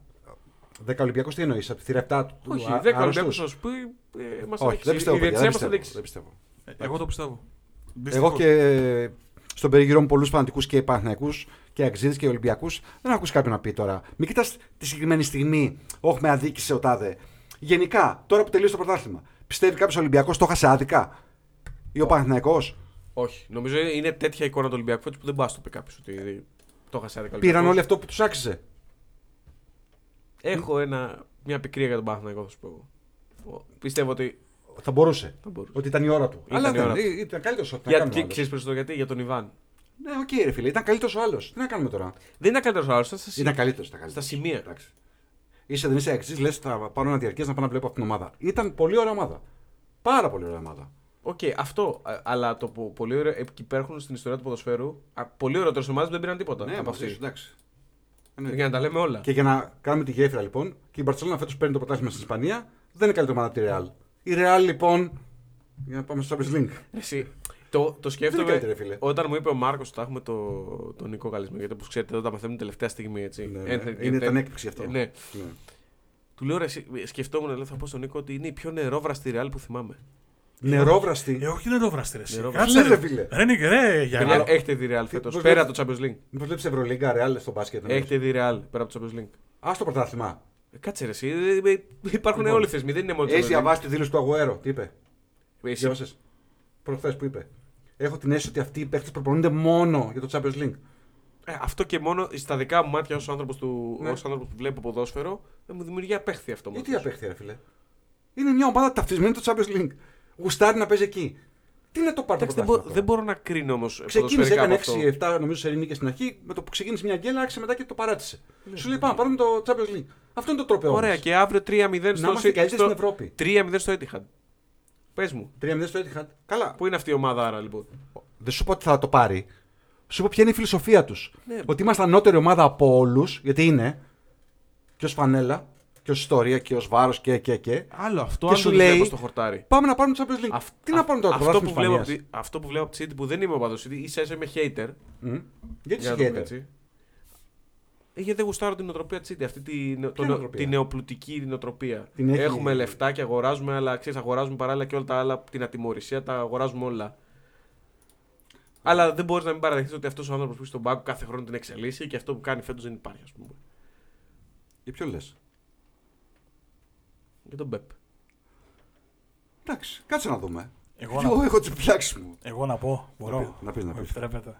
10 Ολυμπιακούς τι εννοείς, από τη θύρα 7 του. Όχι, α- 10 άρρωστους; Ολυμπιακούς θα σου πει. Ε, μας Όχι, αδίκησε. δεν πιστεύω. Η παιδιά, διετησία δεν μας πιστεύω. θα Δεν δείξει. πιστεύω. Ε, Εγώ το πιστεύω. Εγώ Δυστυχώς. και στον περιγυρό μου πολλούς φανατικούς και Παναθηναϊκούς και Αξίδε και Ολυμπιακούς δεν έχω ακούσει κάποιον να πει τώρα. Μην κοιτάς τη συγκεκριμένη στιγμή, Όχι, με αδίκησε ο Τάδε. Γενικά, τώρα που τελείωσε το πρωτάθλημα, πιστεύει κάποιος Ολυμπιακός το έχασε άδικα; Ή ο Παναθηναϊκός; Όχι. Νομίζω είναι τέτοια εικόνα του Ολυμπιακού φέτος που δεν μπορεί να το πει κάποιος ότι το έχασε άδικα ο Πήραν Ολυμπιακός. όλοι αυτό που τους άξιζε. Έχω ένα, μια πικρία για τον Παναθηναϊκό, θα σου πω. εγώ. Πιστεύω ότι Θα μπορούσε. θα μπορούσε. Ότι ήταν η ώρα του. Ήταν Αλλά η δεν ώρα του. ή- ήταν καλύτερος ό,τι να Για, κάνουμε και ο άλλος. ξέρεις περισσότερο γιατί, για τον Ιβάν. Ναι, οκ, ρε φίλε, ήταν καλύτερος ο άλλος. Τι να κάνουμε τώρα; Δεν ήταν καλύτερος άλλος, ήταν στα, σι- Ήταν καλύτερος. Στα, στα σημεία. Εντάξει. Είσαι, δεν είσαι εξή, λες, θα πάρω ένα διαρκέ να πάω να βλέπω αυτήν την ομάδα. Ήταν πολύ ωραία ομάδα. Πάρα πολύ ωραία ομάδα. Οκ, αυτό. α, Αλλά το που πολύ ωραίο. Εκεί υπάρχουν στην ιστορία του ποδοσφαίρου. α, Πολύ ωραιότερε ομάδες που δεν πήραν τίποτα Ναι, από μαζί σου, αυτή. εντάξει. Ναι. Για να τα λέμε όλα. Και για να κάνουμε τη γέφυρα λοιπόν, και η Μπαρσελόνα φέτος παίρνει το πρωτάθλημα στην Ισπανία, δεν είναι καλύτερη ομάδα από τη Real. Η Real λοιπόν. Για να πάμε στο Champions League. Εσύ, το, το Δεν σκέφτομαι. είναι καλύτερη, φίλε. Όταν μου είπε ο Μάρκος ότι θα έχουμε το, τον Νικό καλεσμένο, γιατί όπως ξέρετε εδώ τα μαθαίνουμε τελευταία στιγμή. Έτσι. Ναι, ναι. Ένθεν και Είναι τεν- ήταν έκπληξη αυτό. Ε, ναι. Ναι. Του λέω ρε, εσύ, σκεφτόμουν, λέω, θα πω στον Νίκο ότι είναι η πιο νερόβραστη ρεάλ που θυμάμαι. Νερόβραστη. Ε, όχι νερόβραστη ρε. εσύ. Νερόβραστη. Κάτσε, Ναι, ρε. ρε, φίλε. Ρε, Νίκε, ρε, για Παιδιά, να- έχετε δει ρεάλ φέτος. πώς Πέρα βλέπεις- από το Champions League. Μήπω βλέπεις Ευρωλίγκα, Real στο μπάσκετ. Έχετε δει ρεάλ πέρα από το Champions League. Α το πρωτάθλημα. Ε, Κάτσε ρε, εσύ. ε, ε, Υπάρχουν Λοιπόν, όλοι οι θεσμοί, δεν είναι μόνο το Έχεις Champions League. διαβάσει τη δήλωση του Αγουέρο. Τι είπε; Εσύ- Διάβασες; Προχθές που είπε. Έχω την αίσθηση ότι αυτοί οι παίχτε προπονούνται μόνο για το Champions League. Ε, αυτό και μόνο στα δικά μου μάτια ως άνθρωπος του, Ναι. ως άνθρωπος που βλέπω ποδόσφαιρο, δεν μου δημιουργεί απέχθεια αυτό. Γιατί μόνος. απέχθη, ρε φίλε. Είναι μια ομάδα ταυτισμένη με το Champions League. Γουστάρει να παίζει εκεί. Τι είναι το πάρει το Εντάξει, δεν, πρωτάθλημα μπο- τώρα; δεν μπορώ να κρίνω όμως Ξεκίνησε, ποδοσφαιρικά από έκανε αυτό. 6-7 νομίζω σε νίκες στην αρχή. Με το που ξεκίνησε μια γκέλα, άρχισε μετά και το παράτησε. Σου λέει πάμε, πάρουμε το Champions League. Αυτό είναι το τρόπαιο. Ωραία, όμως. και αύριο 3-0 Να στο, είμαστε οι καλύτεροι στην στο, Ευρώπη. 3-0 στο Etihad. Πες μου, 3-0 στο Etihad. Καλά. πού είναι αυτή η ομάδα άρα λοιπόν; Δεν σου πω ότι θα το πάρει. Σου πω ποια είναι η φιλοσοφία τους. Ναι. Ότι είμαστε ανώτερη ομάδα από όλους, γιατί είναι. Και ω φανέλα, και ως ιστορία, και ως βάρος και, και, και. Άλλο αυτό, Και άλλο σου το λέει- βλέπω στο χορτάρι. Πάμε να πάρουμε το Champions League. Αυ- Τι να αυ- πάρουμε τώρα, το αυτό, που πρωτάθλημα βλέπω, από Ισπανίας. τη- αυτό που βλέπω από τη City που δεν είμαι ο παδό City, ίσα ίσα είμαι hater. Μμ. Γιατί για να το πω σχέδια. έτσι. Ε, γιατί δεν γουστάρω την νοοτροπία της City, αυτή τη, νεο- το νεο- νοοτροπία; τη νεοπλουτική νοοτροπία. Την έχει- Έχουμε λεφτά και αγοράζουμε, αλλά ξέρεις, αγοράζουμε παράλληλα και όλα τα άλλα, την ατιμορρησία, τα αγοράζουμε όλα. Αλλά δεν μπορείς να μην παραδεχτείς ότι αυτός ο άνθρωπος που έχει στον πάγκο κάθε χρόνο την εξελίσσει και αυτό που κάνει φέτος δεν υπάρχει, ας πούμε. Για ποιο λες; Για τον Πεπ. Εντάξει, κάτσε να δούμε. Εγώ Εγώ να, έχω τις επιφυλάξει μου. εγώ να πω, μπορώ. Να πεις, να πεις, να Μου πεις. επιτρέπετε.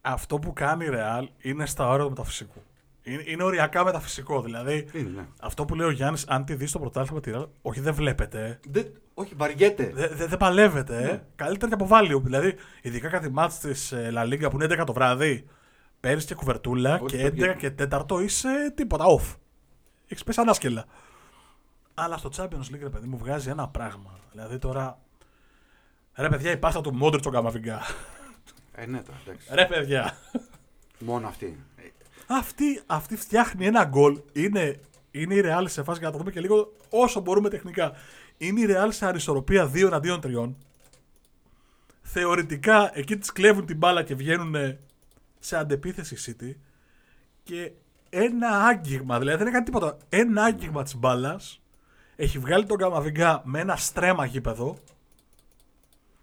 Αυτό που κάνει η Real είναι στα όρια του μεταφυσικού. Είναι, είναι οριακά μεταφυσικό. Δηλαδή, Είναι, ναι. αυτό που λέει ο Γιάννης, αν τη δεις στο πρωτάθλημα τη Real, όχι δεν βλέπετε. Δεν, όχι, βαριέται. Δεν δε, δεν παλεύετε. Ναι. Ε. Καλύτερα και από value. Δηλαδή, ειδικά κάτι μάτς της La Liga που είναι 11 το βράδυ, παίρνει και κουβερτούλα Όχι, και 11 παιδιά. και 4 είσαι τίποτα. Off. Έχεις πέσει ανάσκελα. Αλλά στο Champions League, ρε παιδί μου, βγάζει ένα πράγμα. Δηλαδή τώρα. Ρε παιδιά, η πάστα του Μόντριτ στον Καμαβιγκά. Ε, ναι, τώρα, εντάξει. Ρε παιδιά. Μόνο αυτή. Ε, αυτή, αυτή φτιάχνει ένα γκολ. Είναι, είναι η Real σε φάση, για να το δούμε και λίγο όσο μπορούμε τεχνικά. Είναι η Real σε αρισορροπία 2 εναντίον 3. Θεωρητικά εκεί της κλέβουν την μπάλα και βγαίνουν σε αντεπίθεση City. Και ένα άγγιγμα, δηλαδή δεν έκανε τίποτα. Ένα άγγιγμα της μπάλας έχει βγάλει τον Καμαβιγκά με ένα στρέμα γήπεδο.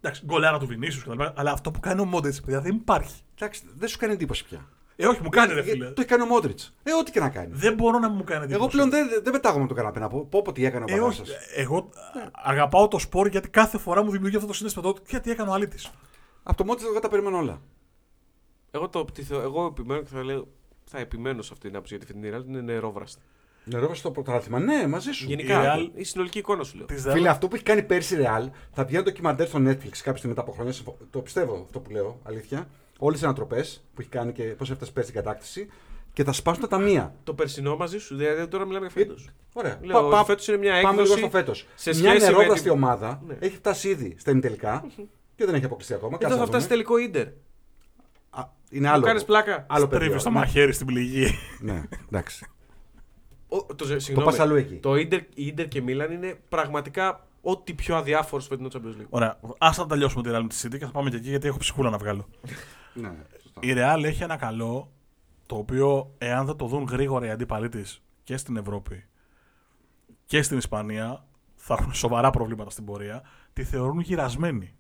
Εντάξει, γκολάρα του Βινίσιους κτλ. Αλλά αυτό που κάνει ο Μόντετ, παιδιά, δεν υπάρχει. Εντάξει, δεν σου κάνει εντύπωση πια. Ε, όχι, μου κάνει ρε Ε, φίλε. Το έχει κάνει ο Μόντριτς. Ε, ό,τι και να κάνει. Δεν μπορώ να μου κάνει εντύπωση. Εγώ πλέον δεν, δεν πετάγομαι με τον καναπέ να πω. Πω, πω τι έκανε ο Ε, όχι. Παπάσας. Εγώ αγαπάω το σπορ γιατί κάθε φορά μου δημιουργεί αυτό το συνέστημα. το Γιατί έκανε ο αλήτης. Από το Μόντριτς εγώ τα περιμένω όλα. Εγώ, το, τι θεω- εγώ επιμένω και θα, λέω, θα επιμένω σε αυτή την άποψη γιατί αυτή την Real είναι νερόβραστη. Νερό στο πρωτάθλημα. Ναι, μαζί σου. Γενικά, η Real- η συνολική εικόνα σου λέω. Φίλε, αυτό που έχει κάνει πέρσι η Real θα βγαίνει ντοκιμαντέρ στο Netflix κάποια στιγμή μετά από χρόνια. συμφω- Το πιστεύω αυτό που λέω, αλήθεια. Όλες τι ανατροπές που έχει κάνει και πώς έφτασε πέρσι την κατάκτηση και θα σπάσουν τα ταμεία. Το περσινό μαζί σου, δηλαδή τώρα μιλάμε για φέτος. Ωραία. Λέω, Πα- πα- φέτος είναι μια Πάμε λίγο έκδοση στο φέτος. σε Μια σχέση με νερόβραστη την- ομάδα Ναι. έχει φτάσει ήδη στα ημιτελικά και δεν έχει αποκλειστεί ακόμα. Εδώ Κάτσε θα να φτάσει δούμε. τελικό ίντερ. Α, Είναι άλλο. κάνεις πλάκα. Άλλο Τρίβει παιδί. στο μαχαίρι στην πληγή. Ναι, εντάξει. Ο- Το, ζε- συγγνώμη, πας αλλού εκεί. Το Ίντερ, η Ίντερ και Μίλαν είναι πραγματικά ό,τι πιο αδιάφορο στο φετινό Champions League. Ωραία. Α τα τελειώσουμε τη Real με τη City και θα πάμε και εκεί γιατί έχω ψυχούλα να βγάλω. Ναι, σωστά. Η Real έχει ένα καλό το οποίο εάν δεν το δουν γρήγορα οι αντίπαλοι της και στην Ευρώπη και στην Ισπανία θα έχουν σοβαρά προβλήματα στην πορεία. Τη θεωρούν γυρασμένη.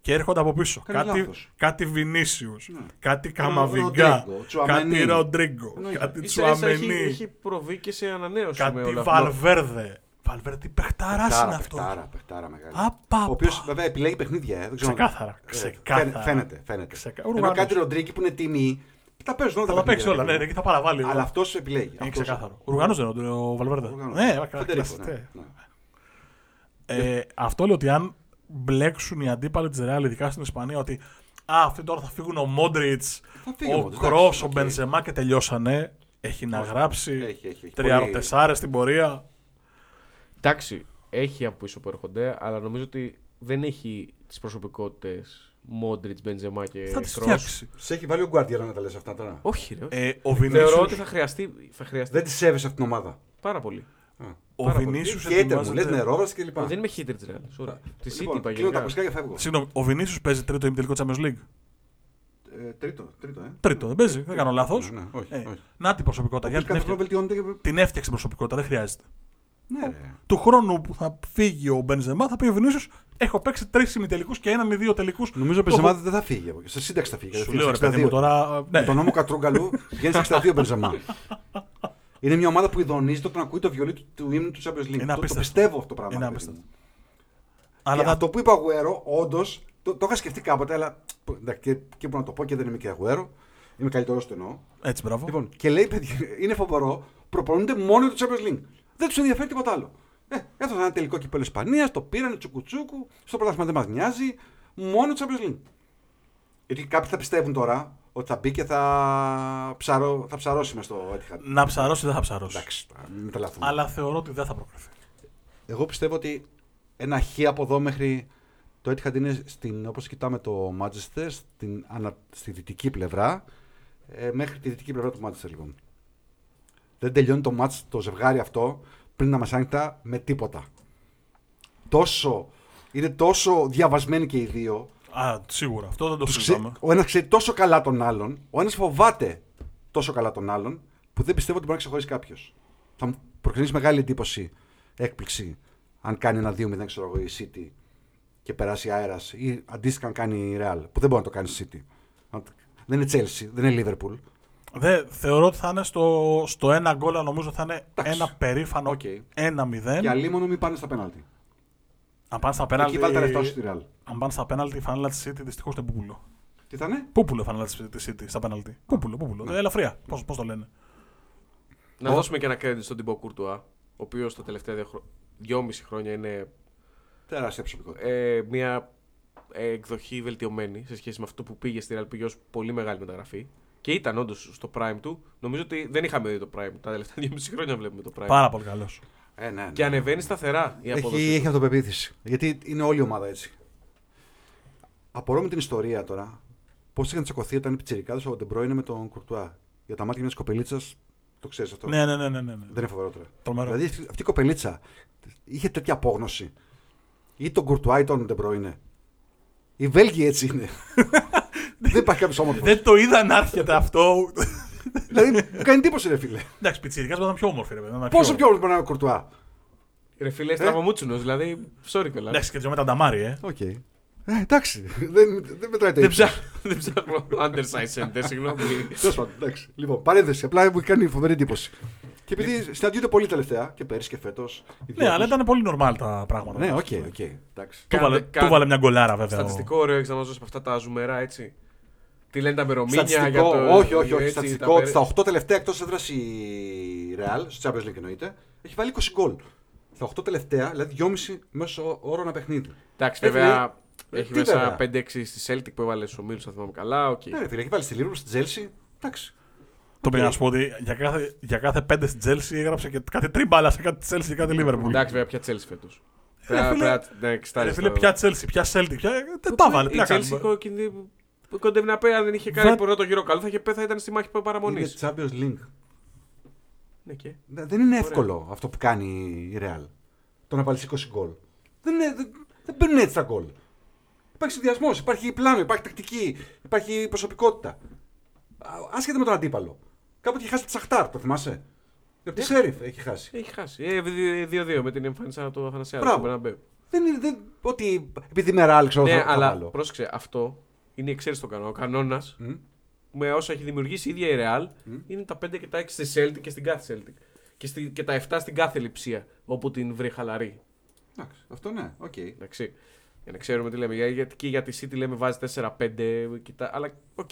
Και έρχονται από πίσω. Κάνει κάτι, λάθος. κάτι Βινίσιους, Ναι. κάτι Καμαβιγκά, Ροντρίγκο, Τσουαμενί. κάτι Ροντρίγκο, Εννοείται. κάτι Ίσα ίσα έχει, Τσουαμενί, έχει προβεί και σε ανανέωση με κάτι όλα αυτά. Βαλβέρδε. Βαλβέρδε, τι παιχταρά είναι Παιχτάρα, αυτός. παιχτάρα, παιχτάρα μεγάλη. Απα, Ο οποίος πα. βέβαια επιλέγει παιχνίδια. ε, Δεν ξέρω. Ξεκάθαρα, Ε, ξεκάθαρα. φαίνε- Φαίνεται. φαίνεται. Ξεκα- Ενώ Οργάνωση. κάτι Ροντρίκη που είναι τιμή. Τα παίζουν όλα Θα τα παίξει όλα, ναι, παιχνίδια, ναι, και θα παραβάλει. Αλλά αυτός επιλέγει. Είναι Αυτός- ξεκάθαρο. Οργανό δεν είναι ο Βαλβέρδε. Οργανός. Ναι, Φεντερίκο, κλασσιστέ. ναι, ναι. Ε, αυτό λέω ότι αν μπλέξουν οι αντίπαλοι της Ρεάλ, ειδικά στην Ισπανία, ότι α, αυτοί τώρα θα φύγουν ο Μόντριτς, Θα φύγει ο ο Modric, Κρό, εντάξει, ο οκ. Μπενζεμά και τελειώσανε. Έχει να γράψει Έχει, έχει, έχει. τριάρτεσάρε στην πορεία. Εντάξει, έχει από πίσω που έρχονται, αλλά νομίζω ότι δεν έχει τις προσωπικότητες Μόντριτς, Μπεντζεμά και θα τις Kroos. φτιάξει. Σε έχει βάλει ο Γκουαρδιόλα να τα λες αυτά τώρα. Όχι, ρε. όχι. Ε, ο Θεωρώ Βινίσιους, ότι θα χρειαστεί, θα χρειαστεί Δεν τη σέβεσαι αυτήν την ομάδα. πάρα πολύ. Ο πάρα πολύ. Βινίσιους Χέιτερ μου, λες ετοιμάζεται- νερόβραση κλπ. Δεν είμαι hater της Real. sorry. Τη City Λοιπόν, είπα κλείνω τα γενικά. ακουστικά και φεύγω. Συγγνώμη, ο Βινίσιους παίζει τρίτο ημιτελικό Champions League; Ε, Τρίτο, τρίτο, ε. Τρίτο, δεν παίζει, δεν κάνω λάθος. Ναι, ναι, όχι, όχι. Να την προσωπικότητα. Ο Για οποίος την, κάθε χρόνο έφτια... βελτιώνεται και. την έφτιαξε την προσωπικότητα, δεν χρειάζεται. Ναι, ρε. Του χρόνου που θα φύγει ο Μπενζεμά, θα πει ο Βινίσιους έχω παίξει τρεις ημιτελικούς και έναν ή δύο τελικούς. Νομίζω ο Μπενζεμά δεν θα φύγει. από εκεί. Σε σύνταξη θα φύγει. Σου κατευθείαν λέω ρε στα παιδί μου 62. τώρα. Με Ναι. τον νόμο Κατρούγκαλου βγαίνει στα 62 ο Μπενζεμά. Είναι μια ομάδα που ειδονίζεται όταν ακούει το βιολί του, του ύμνου του Champions League. Είναι Το, το απίστευτο. πιστεύω αυτό το πράγμα. Είναι ρε παιδί απίστευτο. μου. Αλλά και θα- αυτό που είπε ο Αγουέρο, όντως, το, το είχα σκεφτεί κάποτε, αλλά εντάξει, και, και μπορώ να το πω και δεν είμαι και Αγουέρο. Είμαι καλύτερος στο εννοώ. Έτσι, μπράβο. Λοιπόν, και λέει, παιδιά, είναι φοβερό, προπονούνται μόνο για το Champions League. Δεν τους ενδιαφέρει τίποτα άλλο. Ε, έφτασαν ένα τελικό κυπέλο Ισπανίας, το πήρανε τσουκουτσούκου, στο πρωτάθλημα δεν μας νοιάζει, μόνο το Champions League. Γιατί κάποιοι θα πιστεύουν τώρα ότι θα μπει και θα, ψαρώ, θα ψαρώσει μες στο Etihad. Να ψαρώσει δεν θα ψαρώσει. Εντάξει, τώρα, μην τρελαθούμε. Αλλά θεωρώ ότι δεν θα προκριθεί. Εγώ πιστεύω ότι ένα χ από εδώ μέχρι το Etihad είναι στην, όπως κοιτάμε το Manchester, στην, ανα, στη δυτική πλευρά, ε, μέχρι τη δυτική πλευρά του Manchester λοιπόν. Δεν τελειώνει το match, το ζευγάρι αυτό, πριν τα μεσάνυχτα με τίποτα. Τόσο, είναι τόσο διαβασμένοι και οι δύο, Α, σίγουρα. Αυτό δεν το τους ξέ- συζητάμε. ο ένας ξέρει τόσο καλά τον άλλον, ο ένας φοβάται τόσο καλά τον άλλον, που δεν πιστεύω ότι μπορεί να ξεχωρίσει κάποιος. Θα μου προκαλέσει μεγάλη εντύπωση, έκπληξη, αν κάνει ένα 2-0 ξέρω εγώ, η City και περάσει αέρας ή αντίστοιχα αν κάνει η Real, που δεν μπορεί να το κάνει η City. Αν- Δεν είναι Chelsea, δεν είναι Liverpool. Δε, θεωρώ ότι θα είναι στο, στο ένα γκολ, αλλά νομίζω θα είναι Εντάξει. ένα περήφανο Οκ. 1-0. Και αλίμονο μην πάνε στα πέναλτι. Αν πάνε στα Εκεί πέναλτι. βάλει τα λεφτά σου στη Real. Αν πάνε στα πέναλτι, η φανέλα της City δυστυχώς είναι πούπουλο. Τι θα είναι; Πούπουλο η φανέλα της City στα πέναλτι. Πούπουλο, πούπουλο. Ναι. Ελαφριά. Πώ πώς το λένε. Να Ο- δώσουμε και ένα credit στον Τιμπό Κουρτουά, ο οποίος τα τελευταία δύο χρο- δυόμιση χρόνια είναι Τεράστια προσωπικότητα. ε, μια ε, εκδοχή βελτιωμένη σε σχέση με αυτό που πήγε στη Real. Πήγε ως πολύ μεγάλη μεταγραφή. Και ήταν όντως στο prime του. Νομίζω ότι δεν είχαμε δει το prime. Τα τελευταία δυόμιση χρόνια βλέπουμε το prime. Πάρα πολύ καλός. Ε, ναι, ναι. Και ανεβαίνει σταθερά η απόδοση. Έχει, έχει αυτοπεποίθηση. Γιατί είναι όλη η ομάδα έτσι. Απορώ με την ιστορία τώρα. Πώς είχαν τσακωθεί όταν οι πιτσιρικάδες ο Ντεμπρόινε με τον Κουρτουά. Για τα μάτια μιας κοπελίτσας. Το ξέρεις αυτό. Ναι, ναι, ναι, ναι, ναι. ναι. Δεν είναι φοβερότερο. Τρομερό. Δηλαδή αυτή, αυτή η κοπελίτσα είχε τέτοια απόγνωση. Ή τον Κουρτουά ή τον Ντεμπρόινε. Οι Βέλγοι έτσι είναι. Δεν υπάρχει κάποιος όμορφος. Δεν το είδα να έρχεται αυτό. Δηλαδή μου κάνει εντύπωση, ρε φίλε. Εντάξει, πιτσιρικάς να ήταν πιο όμορφη, ρε παιδί. να ήταν Πόσο πιο όμορφο μπορεί να είναι ο Κουρτουά; Ρε φίλε, στραβομούτσουνο, δηλαδή. Sorry κιόλας. Εντάξει, και το με τα νταμάρι, ε. Οκ. Ε, εντάξει. δεν, δεν μετράει το Δεν ύψος. ψάχνω, δεν ψάχνω undersize center, συγγνώμη. Τέλος πάντων, εντάξει. Λοιπόν, παρένθεση. Απλά μου έχει κάνει φοβερή εντύπωση. Και επειδή συναντιούνται πολύ τελευταία και πέρυσι και φέτος. Ναι, αλλά ήταν πολύ normal τα πράγματα. Ναι, οκ, οκ. Εντάξει. Του 'βαλε, Κάντε- του 'βαλε μια γκολάρα, βέβαια. ο- Στατιστικό ωραίο έχεις να μας δώσεις από αυτά τα ζουμερά, έτσι. Τι λένε τα μερομήνια για Στατιστικό, το. όχι, όχι, όχι. έτσι, Στατιστικό, τα ότι στα 8 τελευταία εκτός έδρας η Real, στο Champions League εννοείται, έχει βάλει 20 γκολ. Στα 8 τελευταία, δηλαδή 2,5 μέσο όρο ένα παιχνίδι. Εντάξει, Ε, βέβαια. ε, Έχει τι μέσα βέβαια. 5-6 στη Celtic που έβαλε στους ομίλους, αν θυμάμαι καλά. οκ. Ναι, ρε φίλε, έχει βάλει στη Liverpool, στη Chelsea. Εντάξει. Το πήγα να σου πω ότι για κάθε, για κάθε πέντε στην Chelsea έγραψε και κάτι τρίμπαλα σε κάτι Chelsea και κάτι Liverpool. Εντάξει, βέβαια, πια Chelsea φέτο. Ε, φίλε, Ναι, Ρε φίλε, ποια Chelsea, ποια Celtic, ποια... δεν τα βάλε, τι Η να Chelsea κάνουμε. κόκκινη που κοντεύει να πει, αν δεν είχε κάνει Βα- πρώτο γύρο καλό, θα, είχε, πει, θα ήταν στη μάχη παραμονή. Είναι Champions League. Ναι, και. Δε- Δεν είναι Ωραία. εύκολο αυτό που κάνει η Real. Το να βάλεις 20 γκολ. Δεν, είναι, δεν, δεν μπαίνουν έτσι τα γκολ. Υπάρχει συνδυασμός, υπάρχει πλάνο, υπάρχει τακτική, υπάρχει προσωπικότητα. Α, Άσχετα με τον αντίπαλο. Κάποτε είχε χάσει τη Σαχτάρ, το θυμάσαι; Από τη Σέριφ έχει χάσει. Έχει χάσει. Ε, δι- 2-2 με την εμφάνιση του Αθανασιάδη. Μπράβο. στον Μπερναμπέου. Δεν είναι δεν, ότι επειδή είμαι Real, ξέρω Ναι, θα, θα αλλά βάλω. πρόσεξε, αυτό είναι η εξαίρεση των κανόνων. Ο κανόνας Μμ. με όσα έχει δημιουργήσει η ίδια η Real Μμ. είναι τα 5 και τα 6 στη Celtic και στην κάθε Celtic. Και, στη, και τα 7 στην κάθε λειψία όπου την βρει χαλαρή. Εντάξει, αυτό ναι, οκ. Εντάξει. Για να ξέρουμε τι λέμε. Για- Γιατί και για τη City λέμε βάζει 4-5. κοιτά- Αλλά οκ.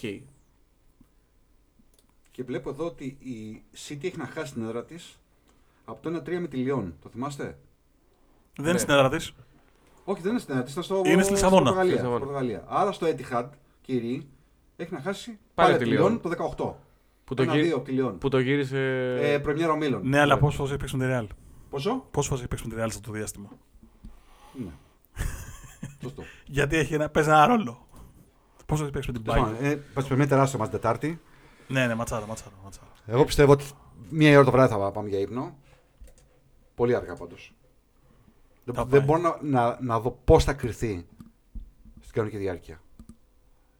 Και βλέπω εδώ ότι η City έχει να χάσει την έδρα της από το 1-3 με τη Λιόν. Το θυμάστε; Δεν είναι Ναι. στην έδρα της. Όχι, δεν είναι στην έδρα της, ήταν στο, Είναι στη Λισαβόνα. Πορτογαλία, Στη Λισαβόνα. Πορτογαλία. Άρα στο Etihad, κύριοι, έχει να χάσει Πάλι πάλι τη τη Λιόν. Λιόν το 18. Που το, Ένα γύρι- δύο από τη Λιόν. που το γύρισε. Ε, πρεμιέρα ομίλων. Ναι, αλλά πόσες φορές έχει παίξει με τη Real. Πόσο; Πόσες φορές έχει παίξει με τη Real σε αυτό το διάστημα; Ναι. Σωστό. Γιατί έχει ένα, παίζει ένα ρόλο. Πόσο έχει παίξει με την Τέλος Bayern; πάντων, ε, Πας με τεράστιο μας την Τετάρτη. Ναι, ναι, ματσάρα, ματσάρα. ματσάρα. Εγώ πιστεύω ότι μία η ώρα το βράδυ θα πάμε για ύπνο. Πολύ αργά πάντως. Δεν, Θα δεν πάει. μπορώ να, να, να δω πώς θα κρυθεί στην κανονική διάρκεια.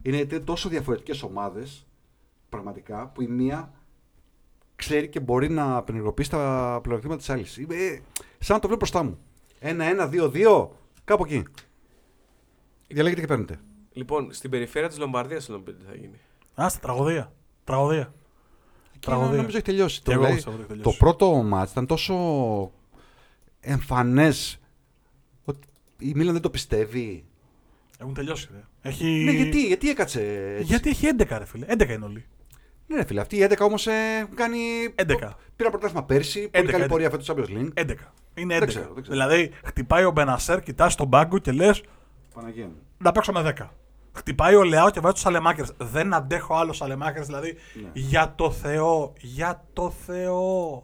Είναι τε- τόσο διαφορετικές ομάδες, πραγματικά, που η μία ξέρει και μπορεί να απενεργοποιήσει τα πλεονεκτήματα της άλλης. Είμαι, ε, σαν να το βλέπω μπροστά μου. Ένα-ένα, δύο-δύο, κάπου εκεί. Διαλέγετε και παίρνετε. Λοιπόν, στην περιφέρεια της Λομβαρδία θέλω να μου πείτε τι θα γίνει. Άστα, τραγωδία. Τραγωδία. Και Τραγωδία. νομίζω έχει τελειώσει. Και Το, εγώ δηλαδή, πιστεύω ότι έχει το τελειώσει. πρώτο μάτς ήταν τόσο εμφανές ότι η Μίλαν δεν το πιστεύει; Έχουν τελειώσει. Ρε. Έχει... Ναι, γιατί, γιατί έκατσε έτσι. Γιατί έχει 11, ρε φίλε. 11 είναι όλοι. Ναι, ρε φίλε, αυτοί οι 11 όμως ε, έχουν κάνει... 11. Πήρα πρωτάθλημα πέρσι, πολύ 11, καλή 11. πορεία φέτος στο Champions League. 11. Είναι 11. Δεν ξέρω, δεν ξέρω. Δηλαδή, χτυπάει ο Μπενασέρ, κοιτάς τον πάγκο και λες Παναγία μου. να παίξω με 10. Χτυπάει ο Λεάο και βάζει τους Σαλεμάκερ. Δεν αντέχω άλλο Σαλεμάκερ. Δηλαδή, Ναι. για το Θεό, για το Θεό.